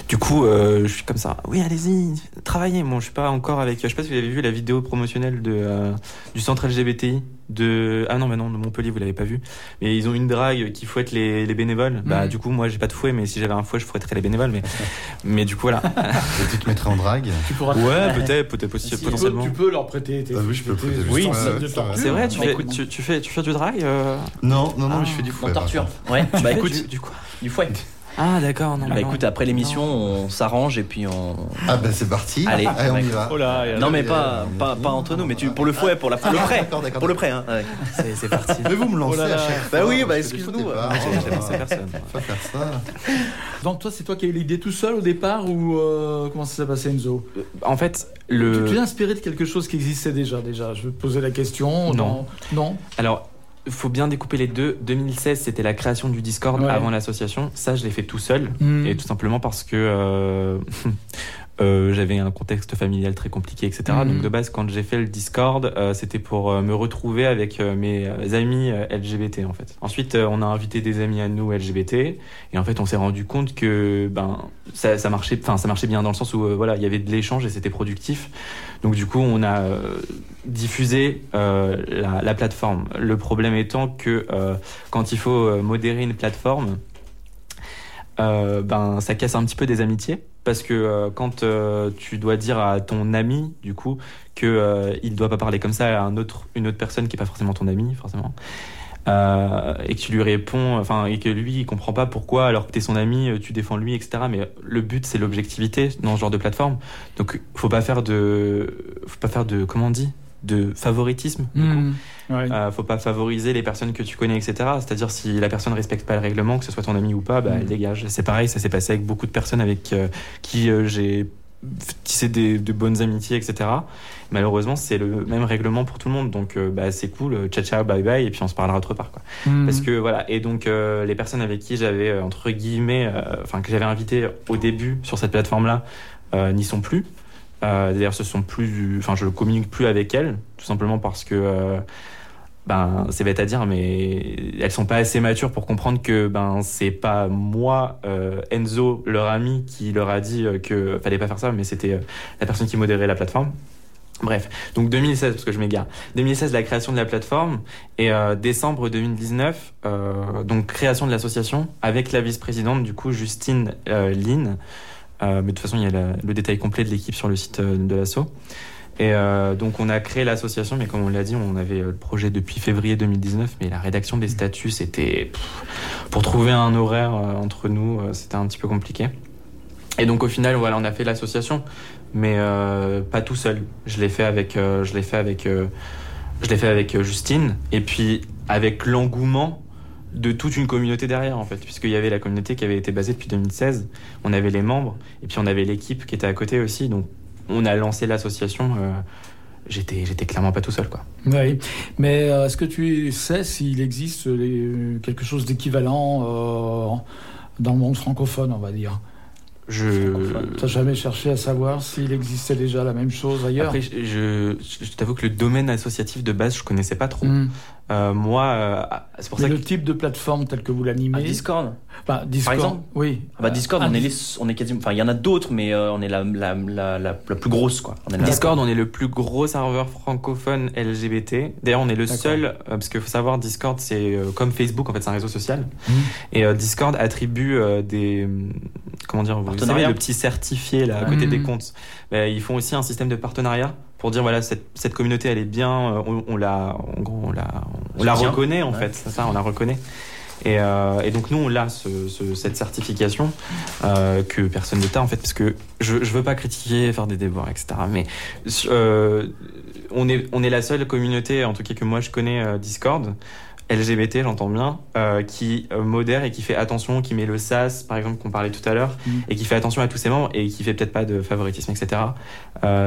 D: Du coup, euh, je suis comme ça. Oui, allez-y, travaillez. Bon, je suis pas encore avec. Je sais pas si vous avez vu la vidéo promotionnelle de euh, du centre LGBTI de ah non, mais non, de Montpellier, vous l'avez pas vu. Mais ils ont une drague qui fouette les, les bénévoles. Bah, du coup, moi, j'ai pas de fouet, mais si j'avais un fouet, je fouetterais les bénévoles. Mais *laughs* mais du coup, voilà.
C: Et tu te mettrais en drague?
B: Tu pourras
D: Ouais, peut-être, peut-être aussi,
E: Si,
B: tu peux,
D: potentiellement.
B: tu peux leur prêter tes
C: Ah oui, je peux prêter
B: torture.
D: C'est vrai, tu
E: Bah,
D: fais,
E: écoute.
D: tu, tu fais, tu fais du drag euh,
C: Non, non, non,
D: Ah,
C: mais je fais du fouet.
E: En
C: par
E: torture. Ouais. bah écoute,
D: du, du quoi?
E: Du fouet. *laughs*
D: Ah, d'accord, non.
E: Bah
D: mais non.
E: écoute, après l'émission, on s'arrange et puis on.
C: Ah ben c'est parti.
E: Allez,
C: on y va.
F: Oh là,
E: Non mais
C: il y a-
E: pas,
C: a-
E: pas, pas entre nous, mais tu, pour le fouet, pour, la, pour le
C: Ah,
E: prêt.
C: d'accord, d'accord,
E: Pour le prêt, hein. ouais.
D: C'est c'est parti.
C: Mais vous me lancez
F: Oh là là.
C: à chaque
E: Bah oui, bah,
C: Je
E: excuse-nous.
D: Ah, j'ai- lancé personne.
C: Faut faire ça.
B: Donc toi, c'est toi qui as eu l'idée tout seul au départ ou euh, comment ça s'est passé Enzo?
D: En fait,
B: Tu
D: le.
B: tu es inspiré de quelque chose qui existait déjà déjà? Je vais te poser la question.
D: Non.
B: Non?
D: Alors, faut bien découper les deux. 2016, c'était la création du Discord
B: Ouais.
D: avant l'association. Ça, je l'ai fait tout seul.
B: Hmm.
D: Et tout simplement parce que euh, *laughs* euh, j'avais un contexte familial très compliqué, etc.
B: Mhm.
D: Donc de base, quand j'ai fait le Discord, euh, c'était pour euh, me retrouver avec euh, mes euh, amis LGBT en fait. Ensuite, on a invité des amis à nous LGBT, et en fait, on s'est rendu compte que ben ça, ça marchait, enfin ça marchait bien dans le sens où voilà, il y avait de l'échange et c'était productif. Donc du coup, on a diffusé euh, la, la plateforme. Le problème étant que euh, quand il faut modérer une plateforme, euh, ben ça casse un petit peu des amitiés parce que euh, quand euh, tu dois dire à ton ami du coup que euh, il doit pas parler comme ça à une autre personne qui est pas forcément ton ami forcément euh, et que tu lui réponds enfin et que lui il comprend pas pourquoi alors que t'es son ami tu défends lui etc mais le but c'est l'objectivité dans ce genre de plateforme. Donc faut pas faire de faut pas faire de comment on dit? De favoritisme du coup.
B: Hmm. Ouais.
D: Euh, faut pas favoriser les personnes que tu connais, etc. C'est-à-dire si la personne respecte pas le règlement, que ce soit ton ami ou pas, bah, elle dégage. C'est pareil, ça s'est passé avec beaucoup de personnes avec euh, qui euh, j'ai tissé des, de bonnes amitiés, etc. Malheureusement, c'est le même règlement pour tout le monde, donc bah, c'est cool, ciao ciao, bye bye, et puis on se parlera autre part, quoi.
B: Hmm.
D: Parce que voilà, et donc les personnes avec qui j'avais entre guillemets, enfin que j'avais invité au début sur cette plateforme-là, euh, n'y sont plus. Euh, D'ailleurs, ce sont plus, enfin, je communique plus avec elles, tout simplement parce que, euh, ben, c'est bête à dire, mais elles sont pas assez matures pour comprendre que, ben, c'est pas moi, euh, Enzo, leur ami, qui leur a dit euh, que fallait pas faire ça, mais c'était euh, la personne qui modérait la plateforme. Bref, donc 2016, parce que je m'égare. 2016, la création de la plateforme, et euh, décembre 2019, euh, donc création de l'association avec la vice-présidente, du coup, Justine euh, Lynn. Euh, mais de toute façon, il y a le détail complet de l'équipe sur le site euh, de l'asso. Et euh, donc, on a créé l'association, mais comme on l'a dit, on avait le projet depuis février 2019, mais la rédaction des statuts, c'était. Pour trouver un horaire entre nous, c'était un petit peu compliqué. Et donc, au final, voilà, on a fait l'association, mais pas tout seul. Je l'ai fait avec. je l'ai fait avec. je l'ai fait avec Justine, et puis avec l'engouement de toute une communauté derrière en fait puisqu'il y avait la communauté qui avait été basée depuis 2016 on avait les membres et puis on avait l'équipe qui était à côté aussi donc on a lancé l'association euh, j'étais j'étais clairement pas tout seul quoi
B: Oui, mais euh, est-ce que tu sais s'il existe les- quelque chose d'équivalent euh, dans le monde francophone, on va dire?
D: Je.
B: T'as jamais cherché à savoir s'il existait déjà la même chose ailleurs?
D: Après, je, je, je t'avoue que le domaine associatif de base, je connaissais pas trop.
B: Hmm.
D: Euh, moi, euh, c'est pour
B: Mais
D: ça que
B: le type de plateforme tel que vous l'animez.
E: Ah, Discord
B: Enfin, Discord,
E: exemple
B: Oui.
E: Ah bah Discord,
B: Ah,
E: on est, les, on est quasiment. Enfin, il y en a d'autres, mais euh, on est la, la, la, la, la plus grosse, quoi. On est la-
D: Discord, on est le plus gros serveur francophone LGBT. D'ailleurs, on est le seul, euh, parce qu'il faut savoir, Discord, c'est euh, comme Facebook, en fait, c'est un réseau social.
B: Mhm.
D: Et euh, Discord attribue euh, des. hum, Comment dire vous savez, le petit certifié là, à côté
B: Mhm.
D: des comptes. Ben, ils font aussi un système de partenariat pour dire voilà, cette, cette communauté, elle est bien, euh, on, on la, en gros, on la, on la
E: Soutient.
D: reconnaît, en
E: Ouais.
D: fait. C'est ça, on la reconnaît. Et, euh, et donc nous on a ce, ce- cette certification euh, que personne n'a en fait parce que je, je veux pas critiquer faire des débats etc mais euh, on est on est la seule communauté en tout cas que moi je connais Discord LGBT j'entends bien qui modère et qui fait attention qui met le sas par exemple qu'on parlait tout à l'heure
B: Mhm.
D: et qui fait attention à tous ses membres et qui fait peut-être pas de favoritisme etc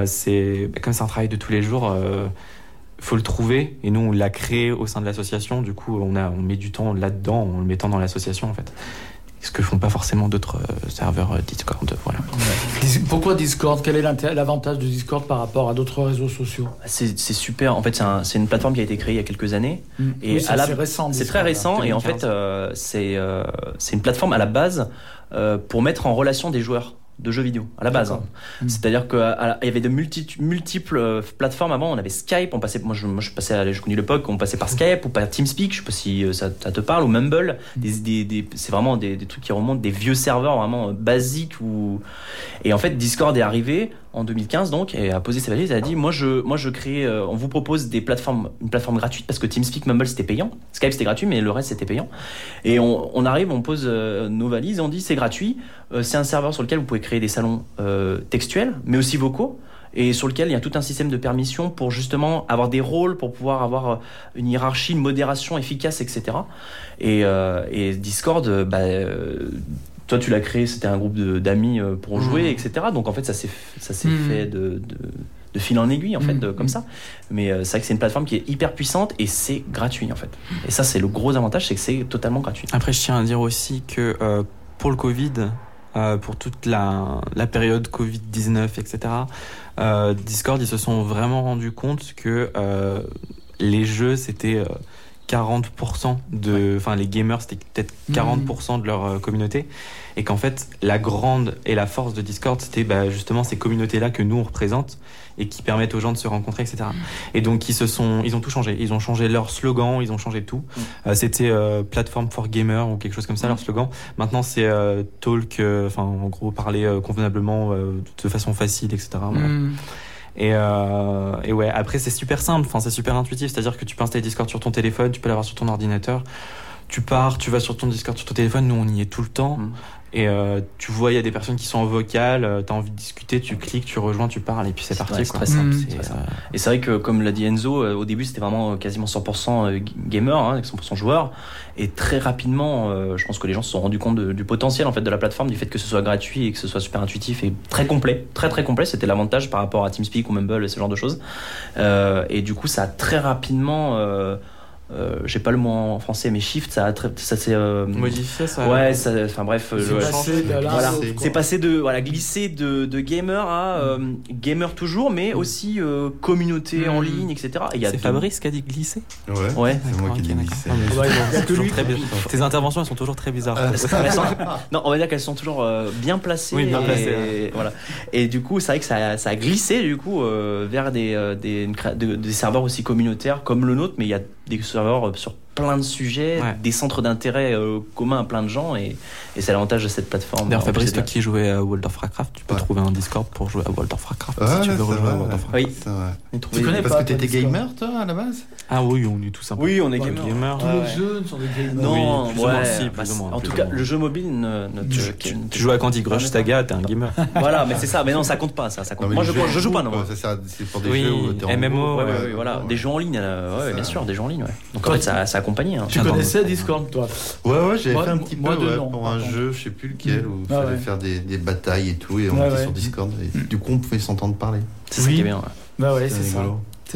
D: c'est bah, comme c'est un travail de tous les jours faut le trouver. Et nous on l'a créé au sein de l'association. Du coup on a on met du temps là-dedans en le mettant dans l'association en fait. Ce que font pas forcément d'autres euh, serveurs euh, Discord voilà.
B: Pourquoi Discord? Quel est l'avantage de Discord par rapport à d'autres réseaux sociaux?
E: C'est c'est super. En fait, c'est un- c'est une plateforme qui a été créée il y a quelques années. Et
B: Oui, c'est
E: la- très
B: hein.
E: récent. Et en
D: 2015.
E: fait, euh, c'est euh, c'est une plateforme à la base euh, pour mettre en relation des joueurs de jeux vidéo à la base. Hein.
B: Mm.
E: C'est-à-dire qu'il y avait de multi- multiples euh, plateformes avant. On avait Skype, on passait, moi je, moi, je passais, à, je connais l'époque, on passait par Skype ou par TeamSpeak. Je sais pas si euh, ça, ça te parle ou Mumble. Des, des, des- c'est vraiment des, trucs qui remontent des vieux serveurs vraiment euh, basiques et en fait Discord est arrivé en 2015 donc et a posé ses valises. Elle a dit moi je moi je crée, euh, on vous propose des plateformes, une plateforme gratuite parce que TeamSpeak, Mumble c'était payant, Skype c'était gratuit mais le reste c'était payant. Et on, arrive, on pose euh, nos valises et on dit c'est gratuit. Euh, c'est un serveur sur lequel vous pouvez créer des salons textuels, mais aussi vocaux, et sur lequel il y a tout un système de permission pour justement avoir des rôles, pour pouvoir avoir une hiérarchie, une modération efficace, etc. Et, et Discord, bah, toi tu l'as créé, c'était un groupe d'amis euh, pour jouer, etc. Donc en fait ça s'est
B: Mhm.
E: fait de, de, de fil en aiguille en fait, de- comme ça. Mais euh, c'est vrai que c'est une plateforme qui est hyper puissante et c'est gratuit en fait. Et ça c'est le gros avantage, c'est que c'est totalement gratuit.
D: Après, je tiens à dire aussi que euh, pour le Covid, euh, pour toute la, la période Covid-19, etc., Discord, ils se sont vraiment rendus compte que les jeux, c'était 40% de. Enfin, les gamers, c'était peut-être 40% de leur euh, communauté. Et qu'en fait, la grande et la force de Discord, c'était bah, justement ces communautés-là que nous, on représente et qui permettent aux gens de se rencontrer, etc. Et donc, ils se sont, ils ont tout changé. Ils ont changé leur slogan, ils ont changé tout. Euh, c'était euh, plateforme for gamer ou quelque chose comme ça leur slogan. Maintenant, c'est euh, talk, euh, enfin en gros parler euh, convenablement, euh, de façon facile, etc. Voilà. Et, euh, et ouais, après c'est super simple, enfin c'est super intuitif, c'est-à-dire que tu peux installer Discord sur ton téléphone, tu peux l'avoir sur ton ordinateur. Tu pars, tu vas sur ton Discord sur ton téléphone, nous on y est tout le temps.
E: Mm.
D: Et euh, tu vois, il y a des personnes qui sont en vocal, euh, t'as envie de discuter, tu cliques, tu rejoins, tu parles, et puis c'est parti.
E: c'est très simple,
B: Mm.
E: très simple.
D: euh,
E: Et c'est vrai que, comme l'a dit Enzo, euh, au début c'était vraiment euh, quasiment 100% euh, gamer, hein, avec 100% joueur. Et très rapidement, euh, je pense que les gens se sont rendus compte de- du potentiel en fait de la plateforme, du fait que ce soit gratuit et que ce soit super intuitif et très complet, très très complet. C'était l'avantage par rapport à TeamSpeak ou Mumble et ce genre de choses. Euh, et du coup, ça a très rapidement, euh, euh, j'ai pas le mot en français, mais shift, ça a très, ça s'est euh,
D: modifier ça.
E: Ouais, ça, enfin bref,
B: C'est passé
E: voilà,
B: quoi.
E: c'est passé de voilà glisser de, de gamer à euh, gamer toujours, mais aussi euh, communauté en
B: Mm.
E: ligne, etc. Et il y a
D: C'est Fabrice qui a dit glisser.
C: Ouais,
E: Ouais.
C: c'est moi qui
D: ok,
C: l'ai
D: d'accord.
C: glissé.
D: Mais
B: Ouais,
D: c'est
B: il y a que
D: toujours
B: lui.
D: très bien. Tes interventions elles sont toujours très bizarres.
C: Euh,
E: non, on va dire qu'elles sont toujours euh, bien placées.
D: Oui, bien
E: et,
D: placées,
E: et voilà. Et du coup, c'est vrai que ça, a- ça a glissé du coup euh, vers des, euh, des, des serveurs aussi communautaires comme le nôtre, mais il y a des serveurs euh, sur plein de sujets,
D: Ouais.
E: des centres d'intérêt euh, communs à plein de gens, et, et c'est l'avantage de cette plateforme.
D: D'ailleurs, Fabrice, toi qui jouais à World of Warcraft, tu peux
C: Ouais.
D: trouver un Discord pour jouer à World of Warcraft
C: Ouais,
D: si tu veux rejoindre
C: vrai,
D: World of. Warcraft.
E: Oui.
B: Tu connais
C: Parce
B: pas,
C: que t'étais gamer, toi, à la base?
D: Ah oui, on est tous un peu.
E: Oui, on est
B: Ouais,
E: gamer.
D: gamer.
B: Tous
E: Ouais,
B: les
E: ouais.
B: jeux sont des gamers.
E: Non,
D: Oui, plus ou moins,
E: ouais,
D: si, plus
E: bah,
D: ou moins,
E: en tout
D: ou
E: cas,
D: moins.
E: le jeu mobile ne, ne
D: Tu,
E: ne
D: tu-
E: te-
D: tu joues à Candy Crush. Saga, t'es un gamer.
E: Voilà, mais c'est ça. Mais non, ça compte pas. Ça, compte. Moi, je, joue pas, non.
C: quoi, ça sert- C'est pour des jeux
D: MMO,
E: voilà, des jeux en ligne, euh, bien sûr, des jeux en ligne, ouais. Donc en fait, ça, ça hein.
B: Tu
D: Attends,
B: connaissais. Discord, toi
C: Ouais, ouais, j'avais fait un petit
B: moi
C: peu ouais, pour un
B: contre.
C: jeu, je sais plus lequel, où il
B: Ah
C: fallait
B: ouais.
C: faire des, des batailles et tout, et on était
B: ouais.
C: sur Discord. Et du coup, on pouvait s'entendre parler.
E: C'est ça
B: Oui.
E: qui est bien. ouais.
B: Bah ouais,
C: C'est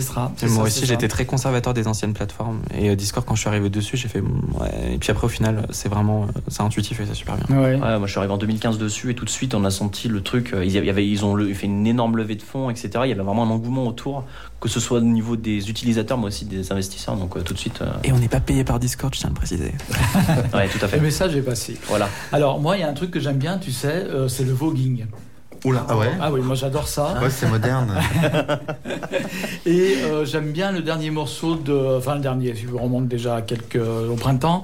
B: c'est ça.
D: Et moi
B: ça,
D: aussi, j'étais très conservateur des anciennes plateformes. Et euh, Discord, quand je suis arrivé dessus, j'ai fait ouais. Et puis après, au final, c'est vraiment euh, c'est intuitif et c'est super bien.
B: Ouais.
E: Ouais, moi je suis arrivé en 2015 dessus et tout de suite on a senti le truc. euh, Ils, y avaient, ils ont le- fait une énorme levée de fonds, etc. Il y avait vraiment un engouement autour, que ce soit au niveau des utilisateurs, mais aussi des investisseurs. Donc tout de suite, euh,
D: Et on n'est pas payé par Discord, je tiens à le préciser. *laughs*
E: ouais, tout à
B: Le
E: fait.
B: message est passé.
E: Voilà.
B: Alors, moi, il y a un truc que j'aime bien, tu sais, euh, c'est le voguing.
C: Oula, ah ouais
B: Ah oui, moi j'adore ça.
C: Ouais, c'est moderne. *laughs*
B: Et euh, j'aime bien le dernier morceau de. Enfin, le dernier, si je remonte déjà à quelques, au printemps,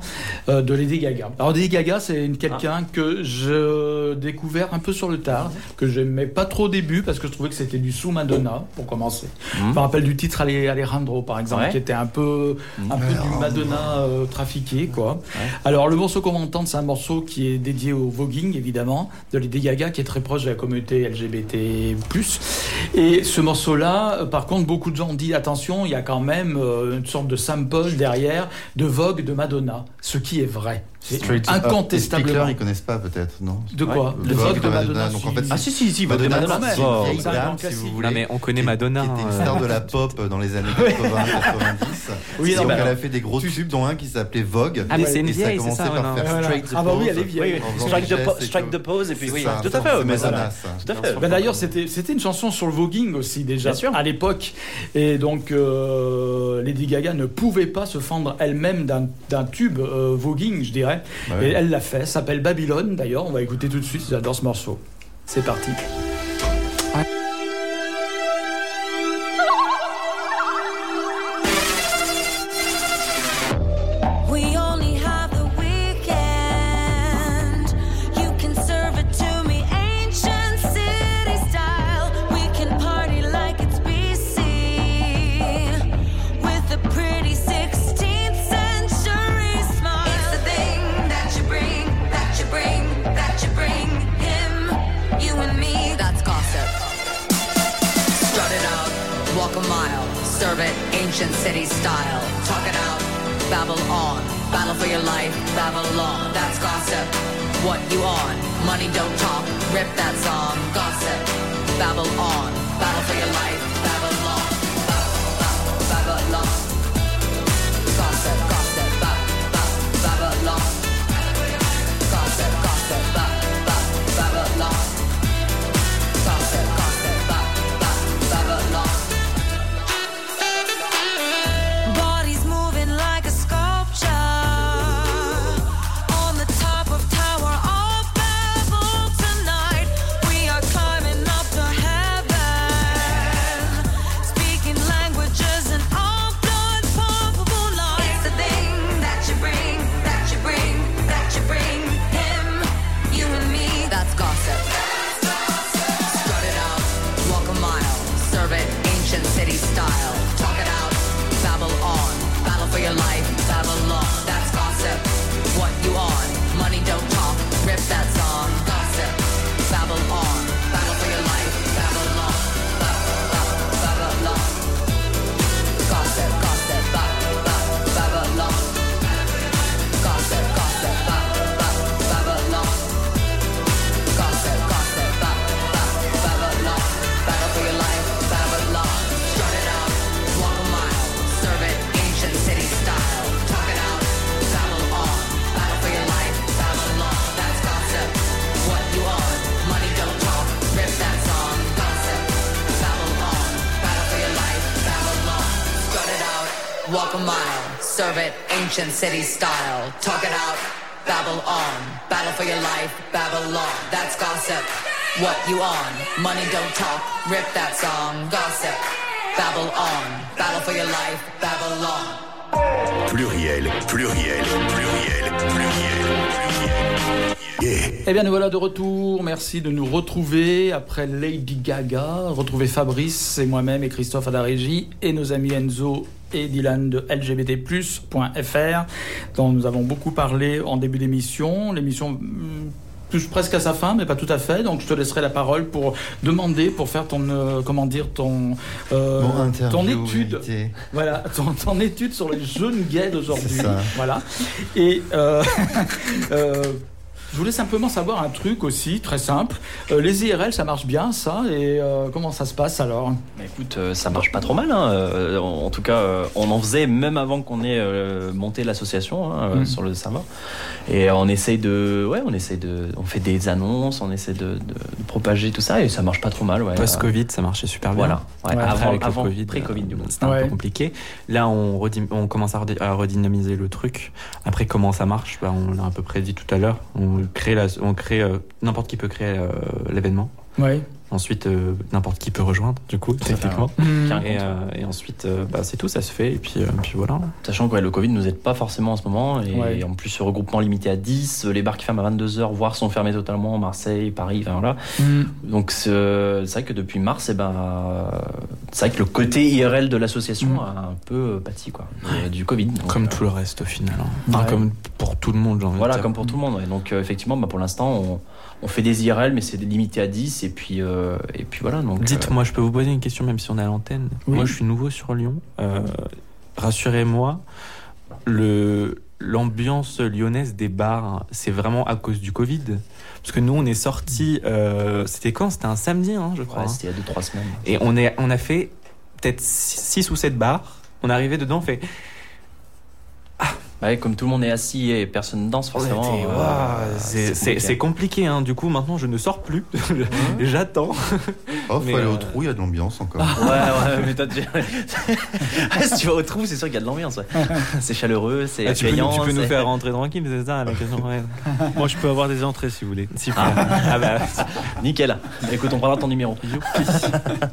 B: euh, de Lady Gaga. Alors, Lady Gaga, c'est une- quelqu'un que je découvert un peu sur le tard, que j'aimais pas trop au début parce que je trouvais que c'était du sous Madonna, pour commencer. Je me rappelle du titre Ale- Alejandro, par exemple,
E: Ouais.
B: qui était un peu, un peu du Madonna euh, trafiqué, quoi.
E: Ouais.
B: Alors, le morceau qu'on va entendre, c'est un morceau qui est dédié au voguing, évidemment, de Lady Gaga, qui est très proche de la LGBT+. Et ce morceau-là, euh, par contre, beaucoup de gens ont dit, attention, il y a quand même euh, une sorte de sample derrière de Vogue de Madonna, ce qui est vrai. C'est
C: Straight up. Les
B: incontestablement.
C: ils connaissent pas peut-être, non
B: De quoi
C: Ouais.
B: Le
C: Vogue
B: Vogue de Madonna.
C: Madonna, donc en fait,
E: Ah si si si,
C: Madonna, c'est si vous voulez.
D: Non, mais on connaît Madonna.
C: Qui était une
D: euh,
C: star de la *laughs* pop dans les années 80-90.
B: Oui,
C: donc elle a fait des gros tubes, dont un qui s'appelait Vogue.
D: Ah, mais c'est une
C: et ça a
D: vieille, c'est
C: commencé
D: ça,
C: par
D: ouais, non.
C: faire
B: Voilà.
C: Straight the
B: Ah bah oui,
C: Pose.
B: elle est vieille.
E: Strike, the pose et puis oui, tout à fait.
C: Madonna.
E: Tout à fait.
B: Bah, D'ailleurs, c'était c'était une chanson sur le voguing aussi déjà à l'époque, et donc euh, Lady Gaga ne pouvait pas se fendre elle-même d'un tube voguing, je dirais,
C: Ouais.
B: et elle l'a fait. S'appelle Babylone d'ailleurs. On va écouter tout de suite. J'adore ce morceau. C'est parti.
H: Ancient city style.
I: Talk it out. Babble on, battle for your life, Babylon. That's gossip. What you on? Money don't talk. Rip that song. Gossip. Babble on, battle for your life, Babylon.
A: Pluriel, pluriel, pluriel, pluriel, pluriel. Yeah.
B: Eh bien, nous voilà de retour. Merci de nous retrouver après Lady Gaga. Retrouver Fabrice et moi-même et Christophe à la régie et nos amis Enzo et Dylan de lgbtplus.fr dont nous avons beaucoup parlé en début d'émission. L'émission hum, touche presque à sa fin, mais pas tout à fait. Donc, je te laisserai la parole pour demander, pour faire ton, euh, comment dire, ton, euh,
C: Bon,
B: ton étude. Voilà, *laughs* ton, ton étude sur les jeunes gays d'aujourd'hui. Voilà. Et euh, *laughs* je voulais simplement savoir un truc aussi, très simple. Euh, les IRL, ça marche bien, ça Et euh, comment ça se passe alors?
E: Bah, écoute, euh, ça marche pas trop mal. hein. Euh, en en tout cas, euh, on en faisait même avant qu'on ait euh, monté l'association hein,
B: Mm.
E: sur le serveur. Et on essaye de, ouais, on essaye de, on fait des annonces, on essaie de, de- de propager tout ça et ça marche pas trop mal. Ouais.
D: Post-Covid, ça marchait super bien.
E: Voilà. Ouais,
B: Ouais.
D: Après,
E: avant,
D: avec le
E: avant
D: Covid,
E: pré-Covid du coup.
D: C'était un peu compliqué. Là, on, redim- on commence à, redynamiser le truc. Après, comment ça marche bah, On l'a à peu près dit tout à l'heure. On crée, la, on crée euh, n'importe qui peut créer euh, l'événement. Ensuite, euh, n'importe qui peut rejoindre, du coup, techniquement.
B: Mm.
D: Et, euh, et ensuite, euh, bah, c'est tout, ça se fait. Et puis, euh, puis voilà.
E: Sachant que ouais, le Covid nous aide pas forcément en ce moment et
B: Ouais.
E: en plus ce regroupement limité à 10, les bars qui ferment à 22h, voire sont fermés totalement, Marseille, Paris, enfin voilà.
B: Mm.
E: Donc c'est c'est vrai que depuis mars, eh ben, c'est vrai que le côté IRL de l'association
B: Mm.
E: a un peu pâti quoi, et du Covid. Donc,
D: Comme
E: euh,
D: tout le reste, au final. hein. Enfin, comme pour tout le monde, j'ai envie de
E: Voilà,
D: dire.
E: comme pour tout le monde. ouais. Donc euh, effectivement, bah, pour l'instant, on, on fait des IRL, mais c'est limité à 10 et puis euh, et puis voilà. Donc euh,
D: Dites-moi, je peux vous poser une question même si on est à l'antenne.
B: Oui.
D: Moi, je suis nouveau sur Lyon. Euh, Rassurez-moi, le l'ambiance lyonnaise des bars, c'est vraiment à cause du Covid? Parce que nous, on est sortis. euh, C'était quand? C'était un samedi, hein, je crois.
E: ouais,
D: hein.
E: c'était il y a 2-3 semaines.
D: Et on est, on a fait peut-être 6 ou 7 bars. On est arrivé dedans, on fait.
E: Ouais, comme tout le monde est assis et personne ne danse forcément. euh,
D: c'est- compliqué. Hein. Du coup, maintenant, je ne sors plus. *laughs* J'attends.
C: Oh, faut
D: Mais,
C: aller
D: euh,
C: au trou, il y a de l'ambiance encore.
E: Ouais, ouais, mais toi, tu... *laughs* Ah, si tu vas au trou, c'est sûr qu'il y a de l'ambiance. ouais. *laughs* C'est chaleureux, c'est
D: Ah, tu peux, nous-
E: accueillant.
D: tu peux nous
E: c'est-
D: faire rentrer tranquille, c'est ça la question ouais.
F: Moi, je peux avoir des entrées si vous voulez.
D: Super. Ah bah,
E: Nickel. Écoute, on prendra ton numéro.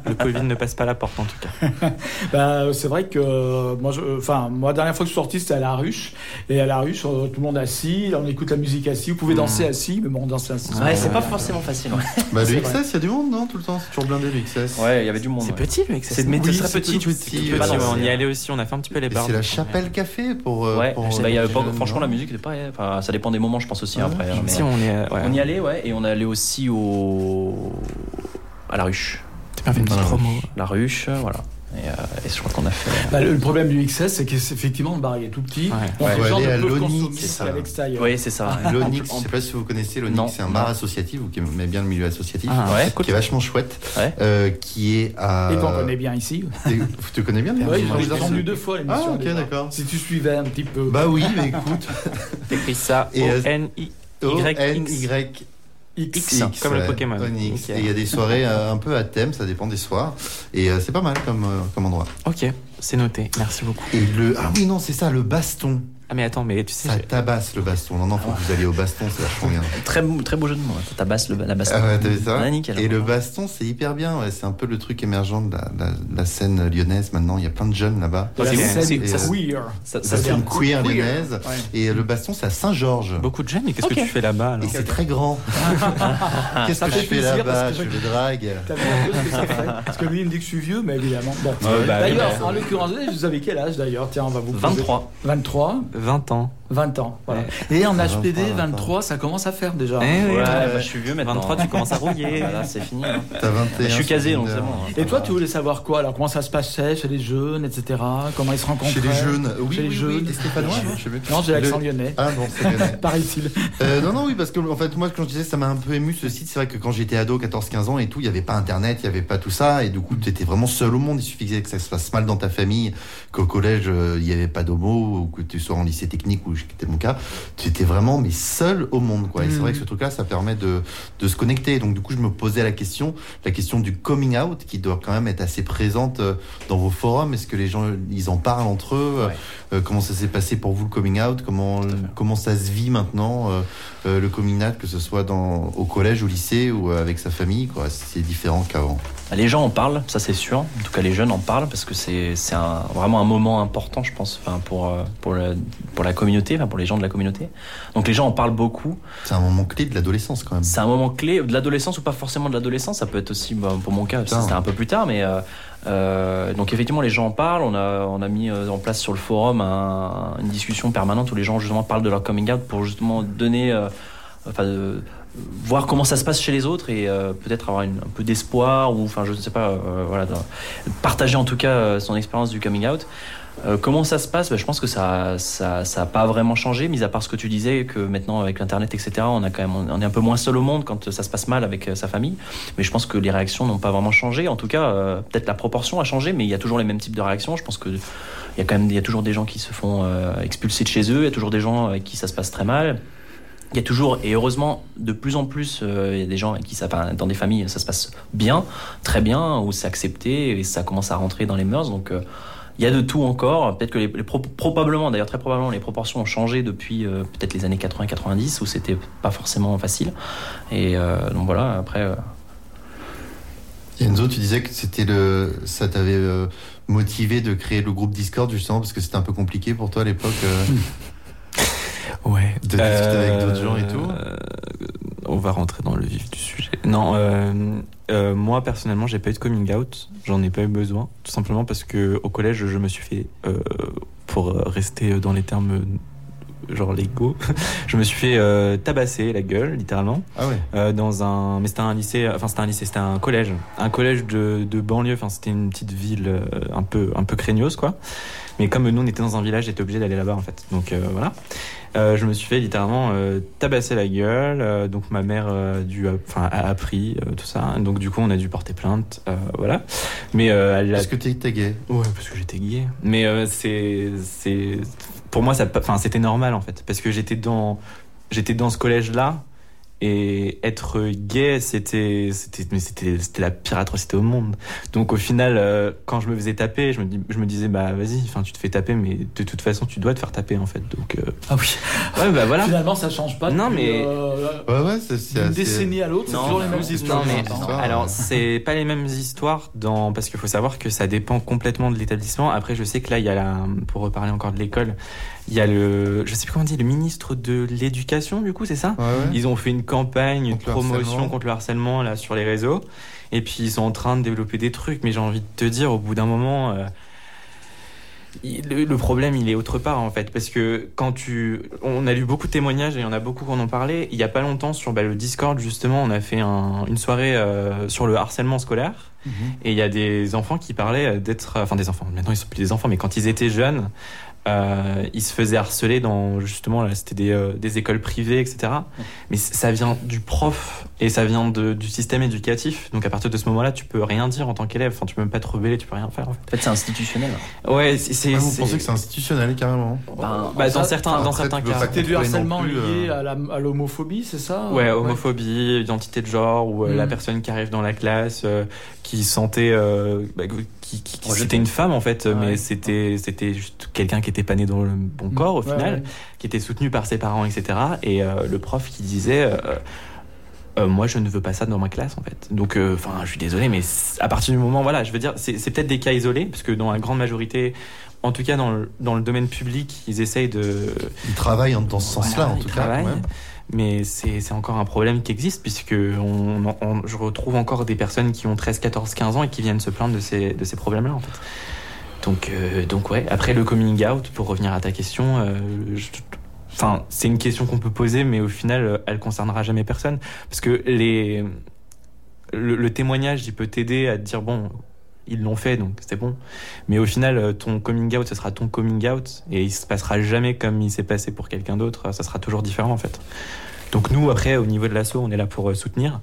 D: le Covid ne passe pas la porte en tout cas.
B: Bah, c'est vrai que euh, moi, je- enfin, moi, la dernière fois que je suis sorti, c'était à la ruche. Et à la ruche, euh, tout le monde assis, on écoute la musique assis. Vous pouvez danser assis, mais bon, danser assis.
E: Ouais, c'est pas forcément facile. Ouais,
C: Bah, le. XS, il y a du monde, non Tout le temps, c'est toujours blindé le XS.
E: Ouais, il y avait du monde.
D: C'est
E: ouais.
D: petit le XS.
E: C'est
C: Oui,
E: très
C: c'est
E: petit.
C: tout petit, ouais,
D: Petit, on y allait aussi, on a fait un petit peu les bars.
C: c'est la chapelle café pour. euh,
E: Ouais,
C: pour,
E: bah, il y a pas-
C: les
E: franchement, la musique était pas. Enfin, ça dépend des moments, je pense aussi après. hein, mais,
D: Si on est, ouais.
E: On y allait, ouais, et on allait aussi au à la ruche.
D: T'as bien fait une petite
C: Voilà.
D: promo.
E: La ruche, voilà. Et, euh, et je crois qu'on a fait.
B: Bah, le, problème du XS, c'est qu'effectivement, le bar il est tout petit.
D: Ouais.
B: Donc,
C: Ouais, aller
B: ne
C: à l'Onyx,
B: l'extérieur.
E: Oui, c'est ça.
C: Ah, L'Onyx,
E: En-
C: je sais pas si vous connaissez, l'Onyx, c'est un bar associatif, vous qui aimez bien le milieu associatif,
D: Ah,
E: Ouais.
D: c'est cool.
C: qui est vachement chouette,
E: Ouais.
C: euh, qui est à.
B: Et qu'on connaît bien ici.
C: Tu connais bien
B: Oui, j'ai entendu deux fois l'émission.
C: Ah, ok, d'accord.
B: Si tu suivais un petit peu.
C: Bah oui, mais écoute. *laughs*
D: T'écris ça
C: euh,
D: O-N-I.
C: O-N-Y.
D: X,
C: X,
D: comme le Pokémon.
C: Onyx.
D: Ok.
C: Et il y a des soirées euh, un peu à thème, ça dépend des soirs. Et euh, c'est pas mal comme, euh, comme endroit.
D: Ok, c'est noté. Merci beaucoup.
C: Et le. Ah oui, non, c'est ça, le baston.
D: Ah mais attends, mais tu sais,
C: Ça tabasse le baston. Non, non, faut que vous alliez au baston, c'est vachement bien. *laughs*
E: Très, beau- très beau jeu de mots. hein. Ça tabasse le, la basse.
C: Ah ouais, t'as vu ça?
E: Ouais, nickel.
C: Et le baston, c'est hyper bien. Ouais. C'est un peu le truc émergent de la, la- la scène lyonnaise maintenant. Il y a plein de jeunes là-bas.
B: La
D: c'est-
B: queer.
E: Ça,
C: scène queer
B: Queer.
C: lyonnaise.
B: Ouais.
C: Et le baston, c'est à Saint-Georges.
D: beaucoup de jeunes, mais qu'est-ce que tu fais là-bas
C: Et c'est très grand. *laughs* Qu'est-ce que je fais là-bas Je le drague. *laughs*
B: Parce que lui, il me dit que je suis vieux, mais évidemment.
D: Bah,
B: d'ailleurs,
D: oui,
B: en l'occurrence, vous avez quel âge d'ailleurs? Tiens, on va vous poser-
E: 23.
B: 23,
D: 20 ans.
B: 20 ans. Voilà.
D: Ouais.
B: Et en
C: 23,
B: HPD,
C: 20 ans.
B: 23, ça commence à faire déjà.
D: Eh oui,
E: Ouais,
D: ouais.
E: bah, je suis vieux maintenant.
D: 23, tu commences à rouiller. *laughs*
E: Voilà, c'est fini. hein.
C: T'as 21.
E: Je suis casé, donc c'est bon. hein.
B: Et toi, tu voulais savoir quoi? Alors, comment ça se passait chez les jeunes, etc. Comment ils se rencontraient?
C: Chez les jeunes. Oui,
B: Chez les
C: oui,
B: jeunes.
C: oui. Stéphanois, non
B: j'ai l'accent
C: Le-
B: lyonnais.
C: Ah bon, c'est lyonnais. *laughs*
B: Paraît-il.
C: Euh, non, non, oui, parce que en fait, moi, quand je disais, ça m'a un peu ému ce site. C'est vrai que quand j'étais ado, 14-15 ans et tout, il n'y avait pas Internet, il n'y avait pas tout ça. Et du coup, tu étais vraiment seul au monde. Il suffisait que ça se passe mal dans ta famille, qu'au collège, euh, il n'y avait pas d'homo, ou que tu sois en lycée technique, ou c'était mon cas. Tu étais vraiment, mais seul au monde, quoi. Et c'est
B: Mhm.
C: vrai que ce truc-là, ça permet de, de se connecter. Donc, du coup, je me posais la question, la question du coming out, qui doit quand même être assez présente euh, dans vos forums. Est-ce que les gens, ils en parlent entre eux?
E: Ouais.
C: Euh, Comment ça s'est passé pour vous le coming out? Comment, comment ça se vit maintenant euh, euh, le coming out, que ce soit dans, au collège, au lycée ou euh, avec sa famille, quoi? C'est différent qu'avant?
E: Bah, Les gens en parlent, ça c'est sûr. En tout cas, les jeunes en parlent parce que c'est vraiment un moment important, je pense, enfin, pour, euh, pour, la, pour la communauté, enfin, pour les gens de la communauté. Donc les gens en parlent beaucoup.
C: C'est un moment clé de l'adolescence, quand même.
E: C'est un moment clé de l'adolescence ou pas forcément de l'adolescence. Ça peut être aussi, bah, pour mon cas, c'était un peu plus tard, mais euh, euh, donc effectivement les gens en parlent. On a on a mis euh, en place sur le forum un- une discussion permanente où les gens justement parlent de leur coming out pour justement donner, euh, enfin voir comment ça se passe chez les autres et peut-être avoir une- un peu d'espoir ou enfin je ne sais pas, voilà, partager en tout cas son expérience du coming out. Euh, comment ça se passe? Bah, Je pense que ça ça, ça a pas vraiment changé, mis à part ce que tu disais, que maintenant avec l'internet, etc., on a quand même on est un peu moins seul au monde quand ça se passe mal avec euh, sa famille. Mais je pense que les réactions n'ont pas vraiment changé. En tout cas, euh, peut-être la proportion a changé, mais il y a toujours les mêmes types de réactions. Je pense que il y a quand même il y a toujours des gens qui se font expulser de chez eux. Il y a toujours des gens avec qui ça se passe très mal. Il y a toujours, et heureusement, de plus en plus, il y a des gens qui ça, dans des familles, ça se passe bien, très bien, où c'est accepté et ça commence à rentrer dans les mœurs. Donc, il y a de tout encore. Peut-être que les, les pro- probablement, d'ailleurs très probablement, les proportions ont changé depuis euh, peut-être les années 80-90 où c'était pas forcément facile. Et euh, donc voilà. Après, euh,
C: Enzo, tu disais que c'était le, ça t'avait euh, motivé de créer le groupe Discord justement parce que c'était un peu compliqué pour toi à l'époque euh, *laughs*
D: Ouais.
C: de discuter avec d'autres gens et tout.
D: On va rentrer dans le vif du sujet. Non, euh, euh, moi personnellement, j'ai pas eu de coming out. J'en ai pas eu besoin, tout simplement parce que au collège, je me suis fait, euh, pour rester dans les termes genre légaux, *laughs* je me suis fait euh, tabasser la gueule, littéralement,
C: Ah ouais.
D: euh, dans un, mais c'était un lycée, enfin c'était un lycée, c'était un collège, un collège de, de banlieue. Enfin, c'était une petite ville euh, un peu, un peu craignos, quoi. Mais comme nous, on était dans un village, j'étais obligé d'aller là-bas, en fait. Donc euh, voilà. Euh, je me suis fait littéralement euh, tabasser la gueule. euh, donc ma mère euh, dû, enfin, a appris euh, tout ça. Donc du coup, on a dû porter plainte. euh, voilà. Mais euh, elle
C: Est-ce que t'es gay
D: Ouais, parce que j'étais gay. Mais euh, c'est, c'est, pour moi, ça, enfin, c'était normal en fait, parce que j'étais dans, j'étais dans ce collège-là, et être gay, c'était, c'était, mais c'était, c'était la pire atrocité au monde. Donc au final, euh, quand je me faisais taper, je me, dis- je me disais, bah vas-y, enfin, tu te fais taper, mais de toute façon, tu dois te faire taper en fait. Donc, euh,
B: Ah oui.
D: ouais, bah voilà.
B: Finalement, ça change pas.
D: Non, mais-
B: euh,
C: Ouais, ouais, c'est c'est
B: d'une
C: assez-
B: décennie à l'autre, c'est
E: Non,
B: toujours les
E: non,
B: mêmes histoires.
D: Non, mais
B: maintenant.
C: histoires.
D: alors c'est pas les mêmes histoires dans parce qu'il faut savoir que ça dépend complètement de l'établissement. Après, je sais que là, il y a la pour reparler encore de l'école, il y a le je sais plus comment on dit le ministre de l'éducation du coup, c'est ça
C: Ouais, ouais.
D: Ils ont fait une campagne, une
C: le
D: promotion contre le harcèlement là sur les réseaux. Et puis ils sont en train de développer des trucs, mais j'ai envie de te dire, au bout d'un moment, euh, le, le problème il est autre part en fait, parce que quand tu, on a lu beaucoup de témoignages et il y en a beaucoup qui en ont parlé. Il y a pas longtemps sur bah, le Discord justement, on a fait un- une soirée euh, sur le harcèlement scolaire.
C: Mhm.
D: Et il y a des enfants qui parlaient d'être, enfin des enfants. Maintenant ils sont plus des enfants, mais quand ils étaient jeunes, euh, ils se faisaient harceler dans justement là, c'était des, euh, des écoles privées, etc. Mais ça vient du prof et ça vient de, du système éducatif. Donc à partir de ce moment-là, tu peux rien dire en tant qu'élève. Enfin, tu peux même pas te rebeller, tu peux rien faire. En
E: en fait, c'est institutionnel.
D: Ouais, c'est. c'est-
C: Ah, vous
D: c'est-
C: pensez que c'est institutionnel carrément
E: Ben,
D: bah, dans
B: Ça-
D: certains, dans
C: après,
D: certains cas.
B: C'était du harcèlement
C: plus,
B: lié
C: euh,
B: à la- à l'homophobie, c'est ça?
D: Ouais, homophobie, identité de genre, ou euh,
B: Mm.
D: la personne qui arrive dans la classe, euh, qui sentait, euh, bah, qui, qui- qui-
E: Rejeté.
D: c'était une femme en fait,
B: Ouais.
D: mais c'était c'était juste quelqu'un qui était pas né dans le bon corps au final,
B: ouais.
D: qui était soutenu par ses parents, etc. Et euh, le prof qui disait. euh, euh, moi, je ne veux pas ça dans ma classe, en fait. Donc, euh, enfin, je suis désolé, mais à partir du moment, voilà, je veux dire, c'est c'est peut-être des cas isolés, parce que dans la grande majorité, en tout cas dans le, dans le domaine public, ils essayent de,
C: Ils travaillent dans ce sens-là,
D: voilà,
C: en tout cas.
D: travaillent.
C: quand même.
D: Mais c'est encore un problème qui existe puisque on, je retrouve encore des personnes qui ont 13, 14, 15 ans et qui viennent se plaindre de ces, de ces problèmes-là en fait. Donc, euh, donc ouais, après le coming out, pour revenir à ta question, euh, c'est une question qu'on peut poser mais au final elle concernera jamais personne parce que les, le, le témoignage il peut t'aider à te dire bon ils l'ont fait donc c'est bon. Mais au final euh, ton coming out ce sera ton coming out et il se passera jamais comme il s'est passé pour quelqu'un d'autre ça sera toujours différent en fait. Donc nous après au niveau de l'asso on est là pour euh, soutenir.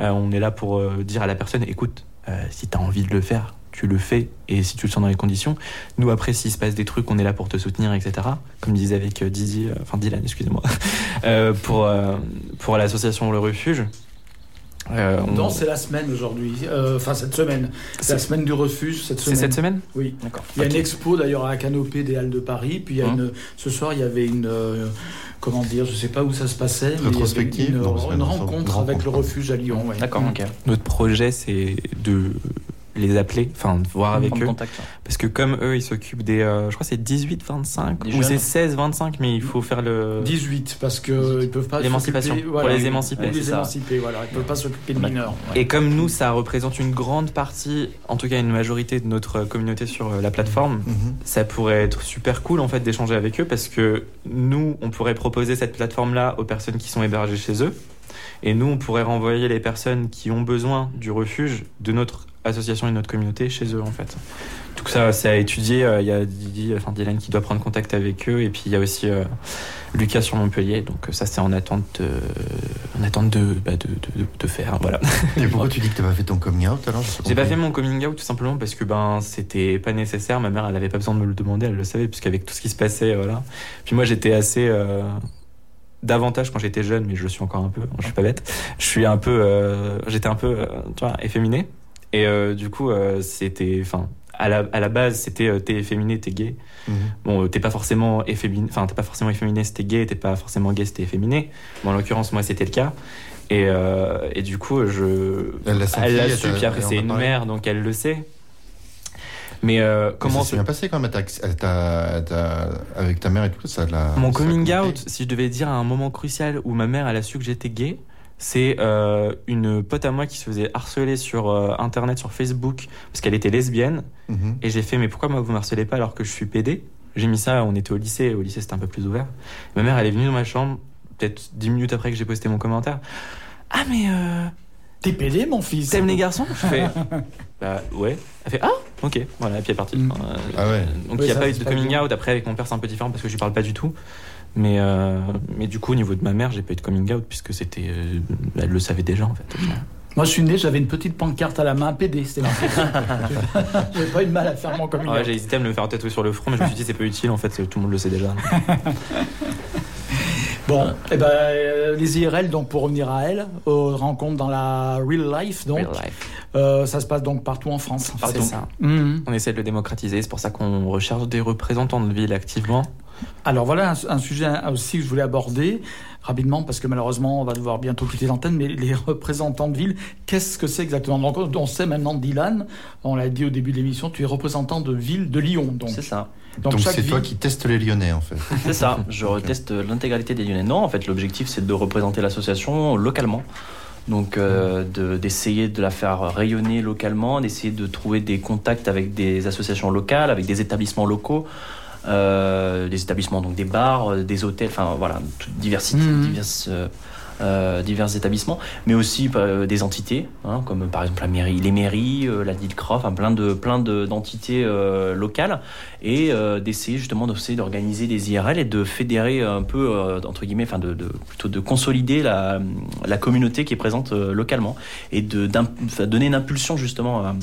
D: Euh, on est là pour dire à la personne écoute si tu as envie de le faire tu le fais et si tu le sens dans les conditions. Nous après s'il se passe des trucs on est là pour te soutenir etc comme disait avec enfin Dylan excusez-moi. *laughs* Pour pour l'association le refuge euh, on-
B: Non, c'est la semaine aujourd'hui. Euh, Enfin, cette semaine. C'est la semaine du refuge cette
D: c'est
B: semaine.
D: cette semaine
B: Oui.
E: D'accord.
B: Il y a une expo d'ailleurs à la canopée des Halles de Paris. Puis il y a
E: Hein.
B: une, ce soir, il y avait une. euh, comment dire Je sais pas où ça se passait. mais il y avait
C: Rétrospective
B: Une,
C: Non, c'est pas
B: une rencontre avec le refuge à Lyon. ouais.
E: D'accord, ok.
D: Notre projet, c'est de les appeler, enfin de voir avec eux.
E: contact.
D: Parce que comme eux, ils s'occupent des. euh, je crois que c'est 18-25
E: Des
D: ou c'est 16-25, mais il faut faire le.
B: 18 parce que ils peuvent pas
D: L'émancipation,
B: s'occuper-
D: pour les émanciper,
B: pour les émanciper, voilà, ils peuvent pas s'occuper de mineurs.
D: Et comme nous, ça représente une grande partie, en tout cas une majorité de notre communauté sur euh, la plateforme,
C: Mhm.
D: ça pourrait être super cool en fait d'échanger avec eux parce que nous, on pourrait proposer cette plateforme-là aux personnes qui sont hébergées chez eux. Et nous, on pourrait renvoyer les personnes qui ont besoin du refuge de notre association et notre communauté chez eux en fait. Tout ça, c'est à étudier. Euh, Il y a Didi, enfin Dylan qui doit prendre contact avec eux, et puis il y a aussi euh, Lucas sur Montpellier. Donc euh, ça, c'est en attente, de, en attente de, bah, de, de, de faire. *laughs* Voilà.
C: Et pourquoi tu dis que t'as pas fait ton coming out alors
D: J'ai pas fait mon coming out tout simplement parce que ben c'était pas nécessaire. Ma mère, elle avait pas besoin de me le demander, elle le savait puisqu'avec tout ce qui se passait, voilà. Puis moi, j'étais assez euh, davantage quand j'étais jeune, mais je le suis encore un peu. Je suis pas bête. Je suis un peu, euh, j'étais un peu, euh, tu vois, efféminé. Et euh, du coup, euh, c'était, enfin, à la, à la base, c'était euh, t'es efféminé, t'es gay.
C: Mhm.
D: Bon, t'es pas forcément efféminé, enfin, t'es pas forcément efféminé, c'était gay, t'es pas forcément gay, c'était efféminé. Bon, en l'occurrence, moi, c'était le cas. Et, et du coup, je.
C: Elle l'a
D: su, puis après, c'est une mère, donc elle le sait. Mais euh,
C: Comment ça s'est bien passé quand même avec ta mère et tout ça
D: Mon coming out, si je devais dire à un moment crucial où ma mère elle a su que j'étais gay, c'est euh, une pote à moi qui se faisait harceler sur euh, internet, sur Facebook, parce qu'elle était lesbienne.
C: Mhm.
D: Et j'ai fait, mais pourquoi moi vous me harcelez pas alors que je suis PD J'ai mis ça, on était au lycée, au lycée c'était un peu plus ouvert. Ma mère elle est venue dans ma chambre, peut-être 10 minutes après que j'ai posté mon commentaire. Ah mais euh,
B: T'es pédé, mon fils.
D: t'aimes les garçons? Je fais, *laughs* bah ouais. Elle fait, ah ok, voilà, et puis elle est partie. Euh,
C: Ah ouais.
D: donc il
B: Oui,
D: n'y a
B: ça,
D: pas eu de coming
B: bien.
D: out. Après, avec mon père, c'est un peu différent parce que je lui parle pas du tout. Mais, euh, mais du coup, au niveau de ma mère, j'ai pas eu de coming out puisque c'était. euh, elle le savait déjà en fait.
B: Moi, je suis né, j'avais une petite pancarte à la main, PD, c'était marqué. *laughs* J'avais pas eu de mal à faire mon coming
D: Ouais,
B: out.
D: j'ai hésité à me le faire tatouer sur le front, mais je me suis dit c'est pas utile en fait, tout le monde le sait déjà. *laughs*
B: Bon, eh ben, euh, les IRL, donc pour revenir à elle, aux rencontres dans la real life, donc,
D: Real life.
B: euh, ça se passe donc partout en France.
D: C'est ça.
B: Mhm.
D: On essaie de le démocratiser, c'est pour ça qu'on recherche des représentants de ville activement.
B: Alors voilà un, un sujet aussi que je voulais aborder rapidement parce que malheureusement on va devoir bientôt quitter l'antenne. Mais les représentants de ville, qu'est-ce que c'est exactement? Donc on sait maintenant Dylan, on l'a dit au début de l'émission, tu es représentant de ville de Lyon. Donc,
E: C'est ça.
C: Donc c'est toi qui testes les Lyonnais en fait. *laughs*
E: C'est ça, je reteste l'intégralité des Lyonnais. Non, en fait, l'objectif, c'est de représenter l'association localement. Donc, euh, de- d'essayer de, la faire rayonner localement, d'essayer de trouver des contacts avec des associations locales, avec des établissements locaux, euh, des établissements, donc des bars, euh, des hôtels, enfin voilà, toute diversité,
B: Mhm.
E: diverses, euh, euh, divers établissements, mais aussi euh, des entités, hein, comme par exemple la mairie, les mairies, euh, la DILCRA, enfin plein de plein de- d'entités euh, locales, et euh, d'essayer justement d'essayer d'organiser des IRL et de fédérer un peu euh, entre guillemets, enfin de, de- plutôt de consolider la, la communauté qui est présente euh, localement et de donner une impulsion justement à,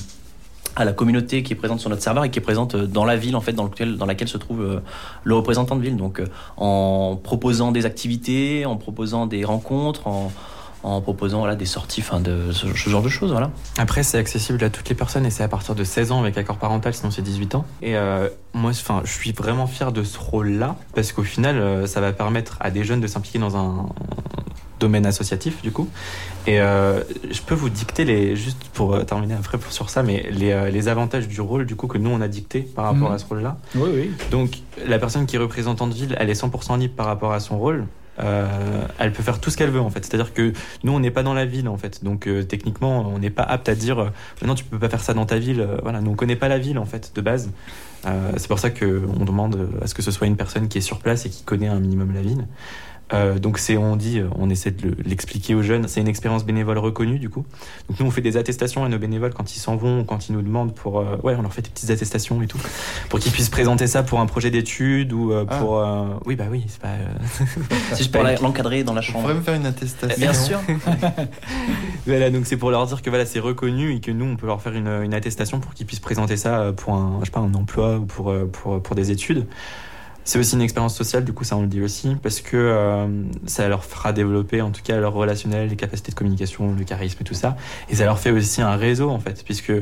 E: à la communauté qui est présente sur notre serveur et qui est présente euh, dans la ville en fait dans, dans laquelle se trouve euh, le représentant de ville. Donc euh, en proposant des activités, en proposant des rencontres, en, en proposant voilà, des sorties, enfin de ce, genre de choses, voilà.
D: Après, c'est accessible à toutes les personnes et c'est à partir de 16 ans avec accord parental, sinon c'est 18 ans. Et moi, enfin, je suis vraiment fier de ce rôle-là parce qu'au final, ça va permettre à des jeunes de s'impliquer dans un domaine associatif, du coup. Et euh, je peux vous dicter les, juste pour euh, terminer après pour- sur ça, mais les, euh, les avantages du rôle, du coup, que nous on a dicté par rapport
B: Mhm.
D: à ce rôle-là.
B: Oui, oui.
D: Donc, la personne qui est représentante ville, elle est 100% libre par rapport à son rôle. Euh, elle peut faire tout ce qu'elle veut en fait. C'est-à-dire que nous, on n'est pas dans la ville en fait. Donc euh, techniquement, on n'est pas apte à dire euh, non, tu peux pas faire ça dans ta ville. Voilà, nous on connaît pas la ville en fait de base. C'est pour ça que on demande à ce que ce soit une personne qui est sur place et qui connaît un minimum la ville. Euh, donc c'est on dit, euh, on essaie de le- l'expliquer aux jeunes. C'est une expérience bénévole reconnue du coup. Donc nous on fait des attestations à nos bénévoles quand ils s'en vont, ou quand ils nous demandent pour, euh, ouais, on leur fait des petites attestations et tout, pour qu'ils puissent présenter ça pour un projet d'études ou euh,
C: Ah.
D: pour, euh, oui bah oui, c'est pas. euh, *laughs*
E: Si je peux l'encadrer dans la
C: On
E: chambre.
C: pourrait me faire une attestation.
E: Bien sûr. *laughs*
D: Voilà, donc c'est pour leur dire que voilà, c'est reconnu et que nous, on peut leur faire une, une attestation pour qu'ils puissent présenter ça pour un, je sais pas, un emploi ou pour, pour, pour des études. C'est aussi une expérience sociale, du coup, ça on le dit aussi, parce que euh, ça leur fera développer, en tout cas, leur relationnel, les capacités de communication, le charisme et tout ça. Et ça leur fait aussi un réseau, en fait, puisque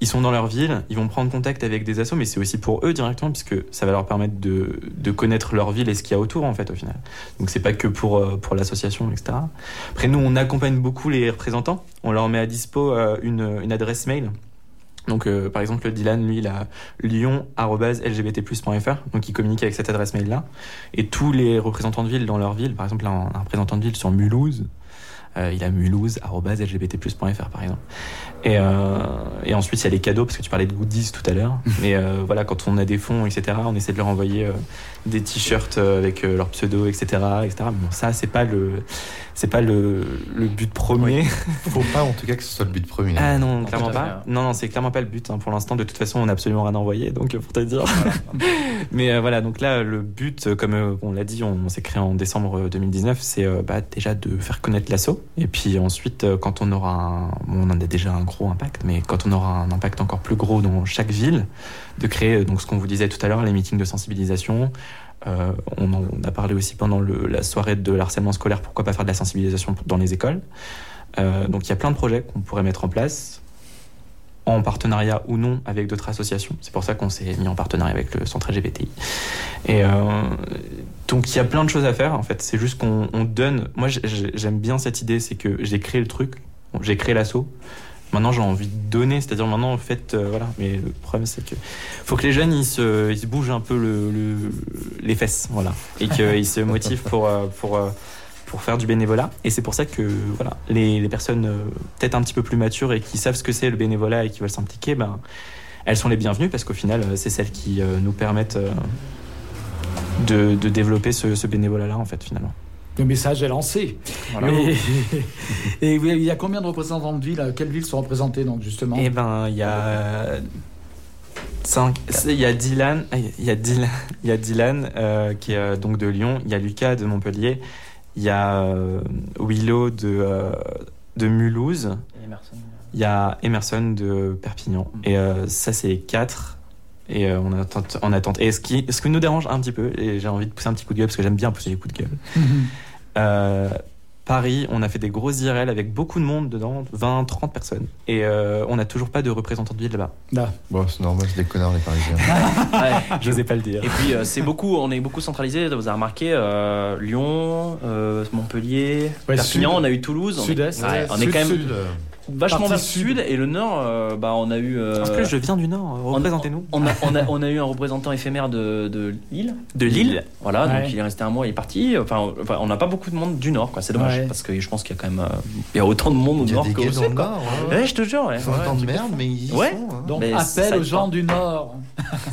D: ils sont dans leur ville, ils vont prendre contact avec des assos, mais c'est aussi pour eux directement, puisque ça va leur permettre de, de connaître leur ville et ce qu'il y a autour, en fait, au final. Donc c'est pas que pour, euh, pour l'association, etc. Après, nous, on accompagne beaucoup les représentants. On leur met à dispo euh, une, une adresse mail. Donc, euh, par exemple, Dylan, lui, il a lyon.lgbtplus.fr. Donc, il communique avec cette adresse mail-là. Et tous les représentants de ville dans leur ville, par exemple, là, un représentant de ville sur Mulhouse, Euh, il a mulhouse.lgbtplus.fr par exemple. Et, euh, et ensuite, il y a les cadeaux, parce que tu parlais de goodies tout à l'heure. *laughs* Mais euh, voilà, quand on a des fonds, etc., on essaie de leur envoyer euh, des t-shirts avec euh, leur pseudo, etc., etc. Mais bon, ça, c'est pas le, c'est pas le, le but premier. *laughs*
C: Faut pas en tout cas que ce soit le but premier.
D: Ah non, clairement pas. Non, non, c'est clairement pas le but. hein. Pour l'instant, de toute façon, on n'a absolument rien envoyé, donc pour te dire. *laughs* Mais euh, voilà, donc là, le but, comme euh, on l'a dit, on, on s'est créé en décembre euh, 2019, c'est euh, bah, déjà de faire connaître l'assaut. Et puis ensuite, euh, quand on aura un, on en a déjà un gros impact, mais quand on aura un impact encore plus gros dans chaque ville, de créer euh, donc ce qu'on vous disait tout à l'heure, les meetings de sensibilisation. Euh, on, en- a parlé aussi pendant la soirée de l'harcèlement scolaire, pourquoi pas faire de la sensibilisation dans les écoles. Donc il y a plein de projets qu'on pourrait mettre en place en partenariat ou non avec d'autres associations. C'est pour ça qu'on s'est mis en partenariat avec le centre LGBTI. Et euh, donc il y a plein de choses à faire en fait. C'est juste qu'on on donne. Moi j'ai- j'ai- j'aime bien cette idée, c'est que j'ai créé le truc, j'ai créé l'assaut. Maintenant j'ai envie de donner, c'est-à-dire maintenant en fait euh, voilà. Mais le problème c'est que faut que les jeunes ils se, bougent un peu le, le- les fesses, voilà, et qu'ils se motivent pour euh, pour pour faire du bénévolat. Et c'est pour ça que voilà, les, les personnes euh, peut-être un petit peu plus matures et qui savent ce que c'est le bénévolat et qui veulent s'impliquer, ben, elles sont les bienvenues parce qu'au final, euh, c'est celles qui euh, nous permettent euh, de, de développer ce, ce bénévolat-là, en fait, finalement.
B: Le message est lancé.
E: Voilà.
B: Et, *laughs* et il y a combien de représentants de villes Quelles villes sont représentées donc justement?
D: Eh ben, il y a. Cinq, c'est- il y a Dylan, il y a Dylan, il y a Dylan euh, qui est donc de Lyon, il y a Lucas de Montpellier, il y a euh, Willow de, euh, de Mulhouse,
E: Et Emerson.
D: Il y a Emerson de Perpignan. Et euh, ça, c'est quatre. Et euh, on attend. On attend. Et ce qui, ce qui nous dérange un petit peu, et j'ai envie de pousser un petit coup de gueule parce que j'aime bien pousser les coups de gueule. Paris, on a fait des grosses IRL avec beaucoup de monde dedans, 20, 30 personnes. Et euh, on n'a toujours pas de représentant de ville là-bas.
B: Là.
C: Bon, c'est normal, c'est des connards les Parisiens. *laughs*
E: Ouais. *laughs*
D: J'osais pas le dire.
E: Et puis euh, c'est beaucoup, on est beaucoup centralisé. Vous avez remarqué euh, Lyon, euh, Montpellier,
B: Ouais,
E: Perpignan,
B: sud.
E: on a eu Toulouse. on est-
B: Sud-est.
E: Ouais, on est
B: Sud,
E: quand même
B: sud.
E: Vachement vers le
B: sud.
E: et le nord. euh, bah on a eu. euh,
D: En plus, je viens du Nord. Représentez-nous.
E: On a, on, a, *laughs* on a eu un représentant éphémère de, de Lille.
D: De Lille.
E: Voilà,
B: Ouais.
E: donc il est resté un mois, il est parti. Enfin, enfin, on n'a pas beaucoup de monde du Nord, quoi. C'est dommage
B: Ouais.
E: parce que je pense qu'il y a quand même, euh, il y a autant de monde au Nord qu'au sud, quoi.
C: Nord. ouais.
E: Ouais, je te jure. Ouais,
C: Ils font temps de merde, mais ils sont. hein.
B: Donc
E: Mais
B: appel aux gens
E: pas.
B: du Nord.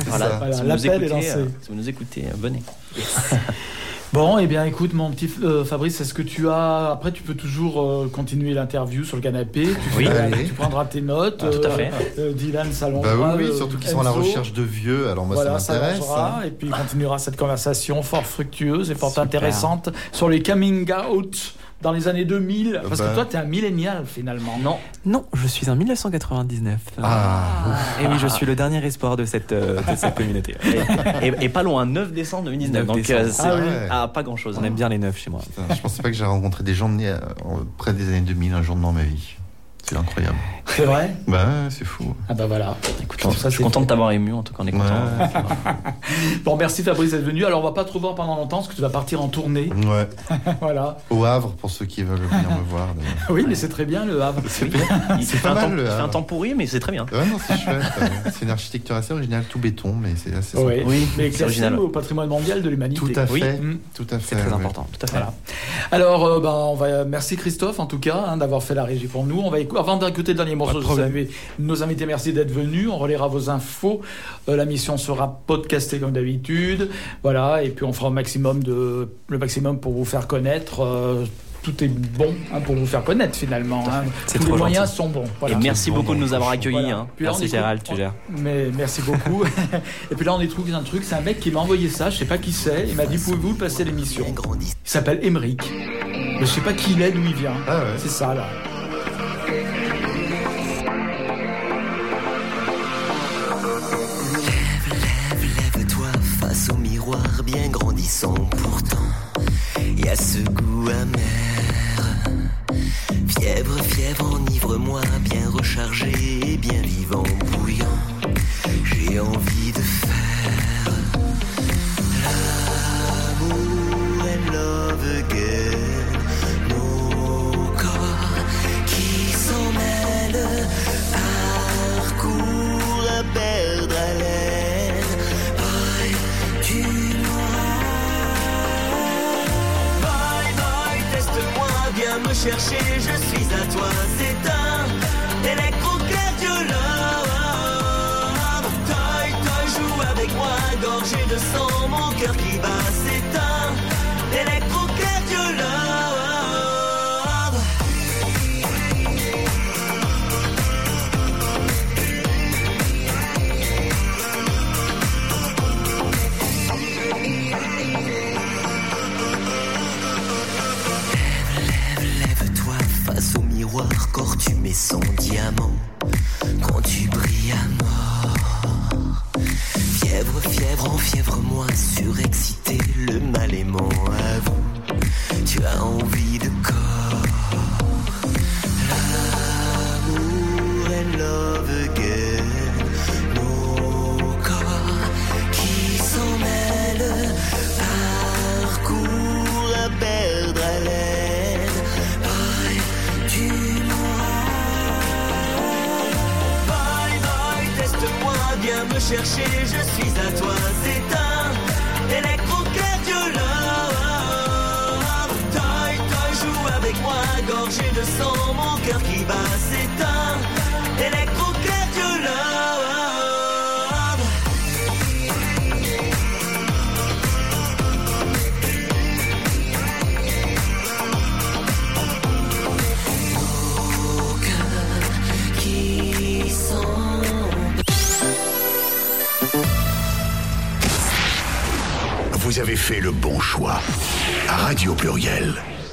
E: Voilà. *laughs*
B: Voilà,
E: si, vous nous
B: l'appel est
E: écoutez,
B: lancé.
E: euh, si vous nous écoutez, euh, venez. *laughs*
B: Bon, eh bien, écoute, mon petit euh, Fabrice, est-ce que tu as. Après, tu peux toujours euh, continuer l'interview sur le canapé. Tu,
E: Oui.
B: fais- tu prendras tes notes.
E: Ah, tout à fait.
B: euh, Dylan
C: Bah
B: s'allongera.
C: oui, oui,
B: euh,
C: surtout qu'ils sont à la recherche de vieux, alors moi
B: voilà,
C: ça m'intéresse. hein.
B: Et puis, il continuera cette conversation fort fructueuse et fort
D: Super.
B: intéressante sur les coming out dans les années 2000. Parce
C: bah.
B: que toi, tu es un millénial finalement.
E: Non,
D: Non, je suis en 1999.
C: Ah,
D: Et oui, je suis le dernier espoir de cette, euh, de cette communauté. *laughs*
E: et, et- et pas loin, 9 décembre 2019.
D: 9
E: donc
D: décembre.
E: euh, c'est
B: Ah
E: ah, pas grand chose.
D: On aime bien les neufs chez moi.
C: putain, je pensais pas que j'aurais rencontré des gens nés en- près des années 2000 un jour dans ma vie. C'est incroyable.
B: C'est vrai
C: Bah ouais, c'est fou.
B: Ah bah voilà.
E: Écoute, je
B: ça,
E: suis
B: c'est
E: content de t'avoir ému en tout cas en écoutant.
C: Ouais. *laughs*
B: Bon, merci Fabrice d'être venu. Alors, on va pas te revoir pendant longtemps parce que tu vas partir en tournée.
C: Ouais. *laughs*
B: voilà.
C: Au Havre, pour ceux qui veulent venir me voir. *laughs*
B: Oui, mais c'est très bien le Havre.
C: C'est
E: fait,
C: pas
E: un
C: mal,
E: temps,
C: le
E: un temps pourri, mais c'est très bien.
C: Ouais, non, c'est chouette. ouais. C'est une architecture assez originale, tout béton, mais c'est assez
B: Oui,
C: sympa.
E: Oui,
B: mais
E: c'est
B: au patrimoine mondial de l'humanité.
C: Tout à
E: Oui.
C: fait.
B: Mm.
C: Tout à fait.
D: C'est très
C: ouais.
D: important.
E: Tout à fait.
B: Voilà. Alors, euh, ben, on va merci Christophe en tout cas hein, d'avoir fait la régie pour nous. On va écou- avant d'écouter le dernier morceau, je saluer nos invités. Merci d'être venus. On relaiera vos infos. Euh, la mission sera podcastée comme d'habitude. Voilà, et puis on fera au maximum de le maximum pour vous faire connaître. Euh, tout est bon hein, pour vous faire connaître finalement. hein. Tous les moyens
D: gentil.
B: sont bons.
E: Et merci
C: bon,
E: beaucoup de nous avoir accueillis.
B: Voilà.
E: hein.
D: Merci Gérald, tu gères.
B: Mais merci beaucoup. *laughs* et puis là, on découvre un truc. C'est un mec qui m'a envoyé ça. Je sais pas qui c'est. Il m'a dit pouvez-vous passer l'émission? Il s'appelle Emeric. Mais je sais pas qui il est, d'où il vient.
C: Ah ouais.
B: C'est ça là.
J: Au miroir bien grandissant pourtant. Y a ce goût amer.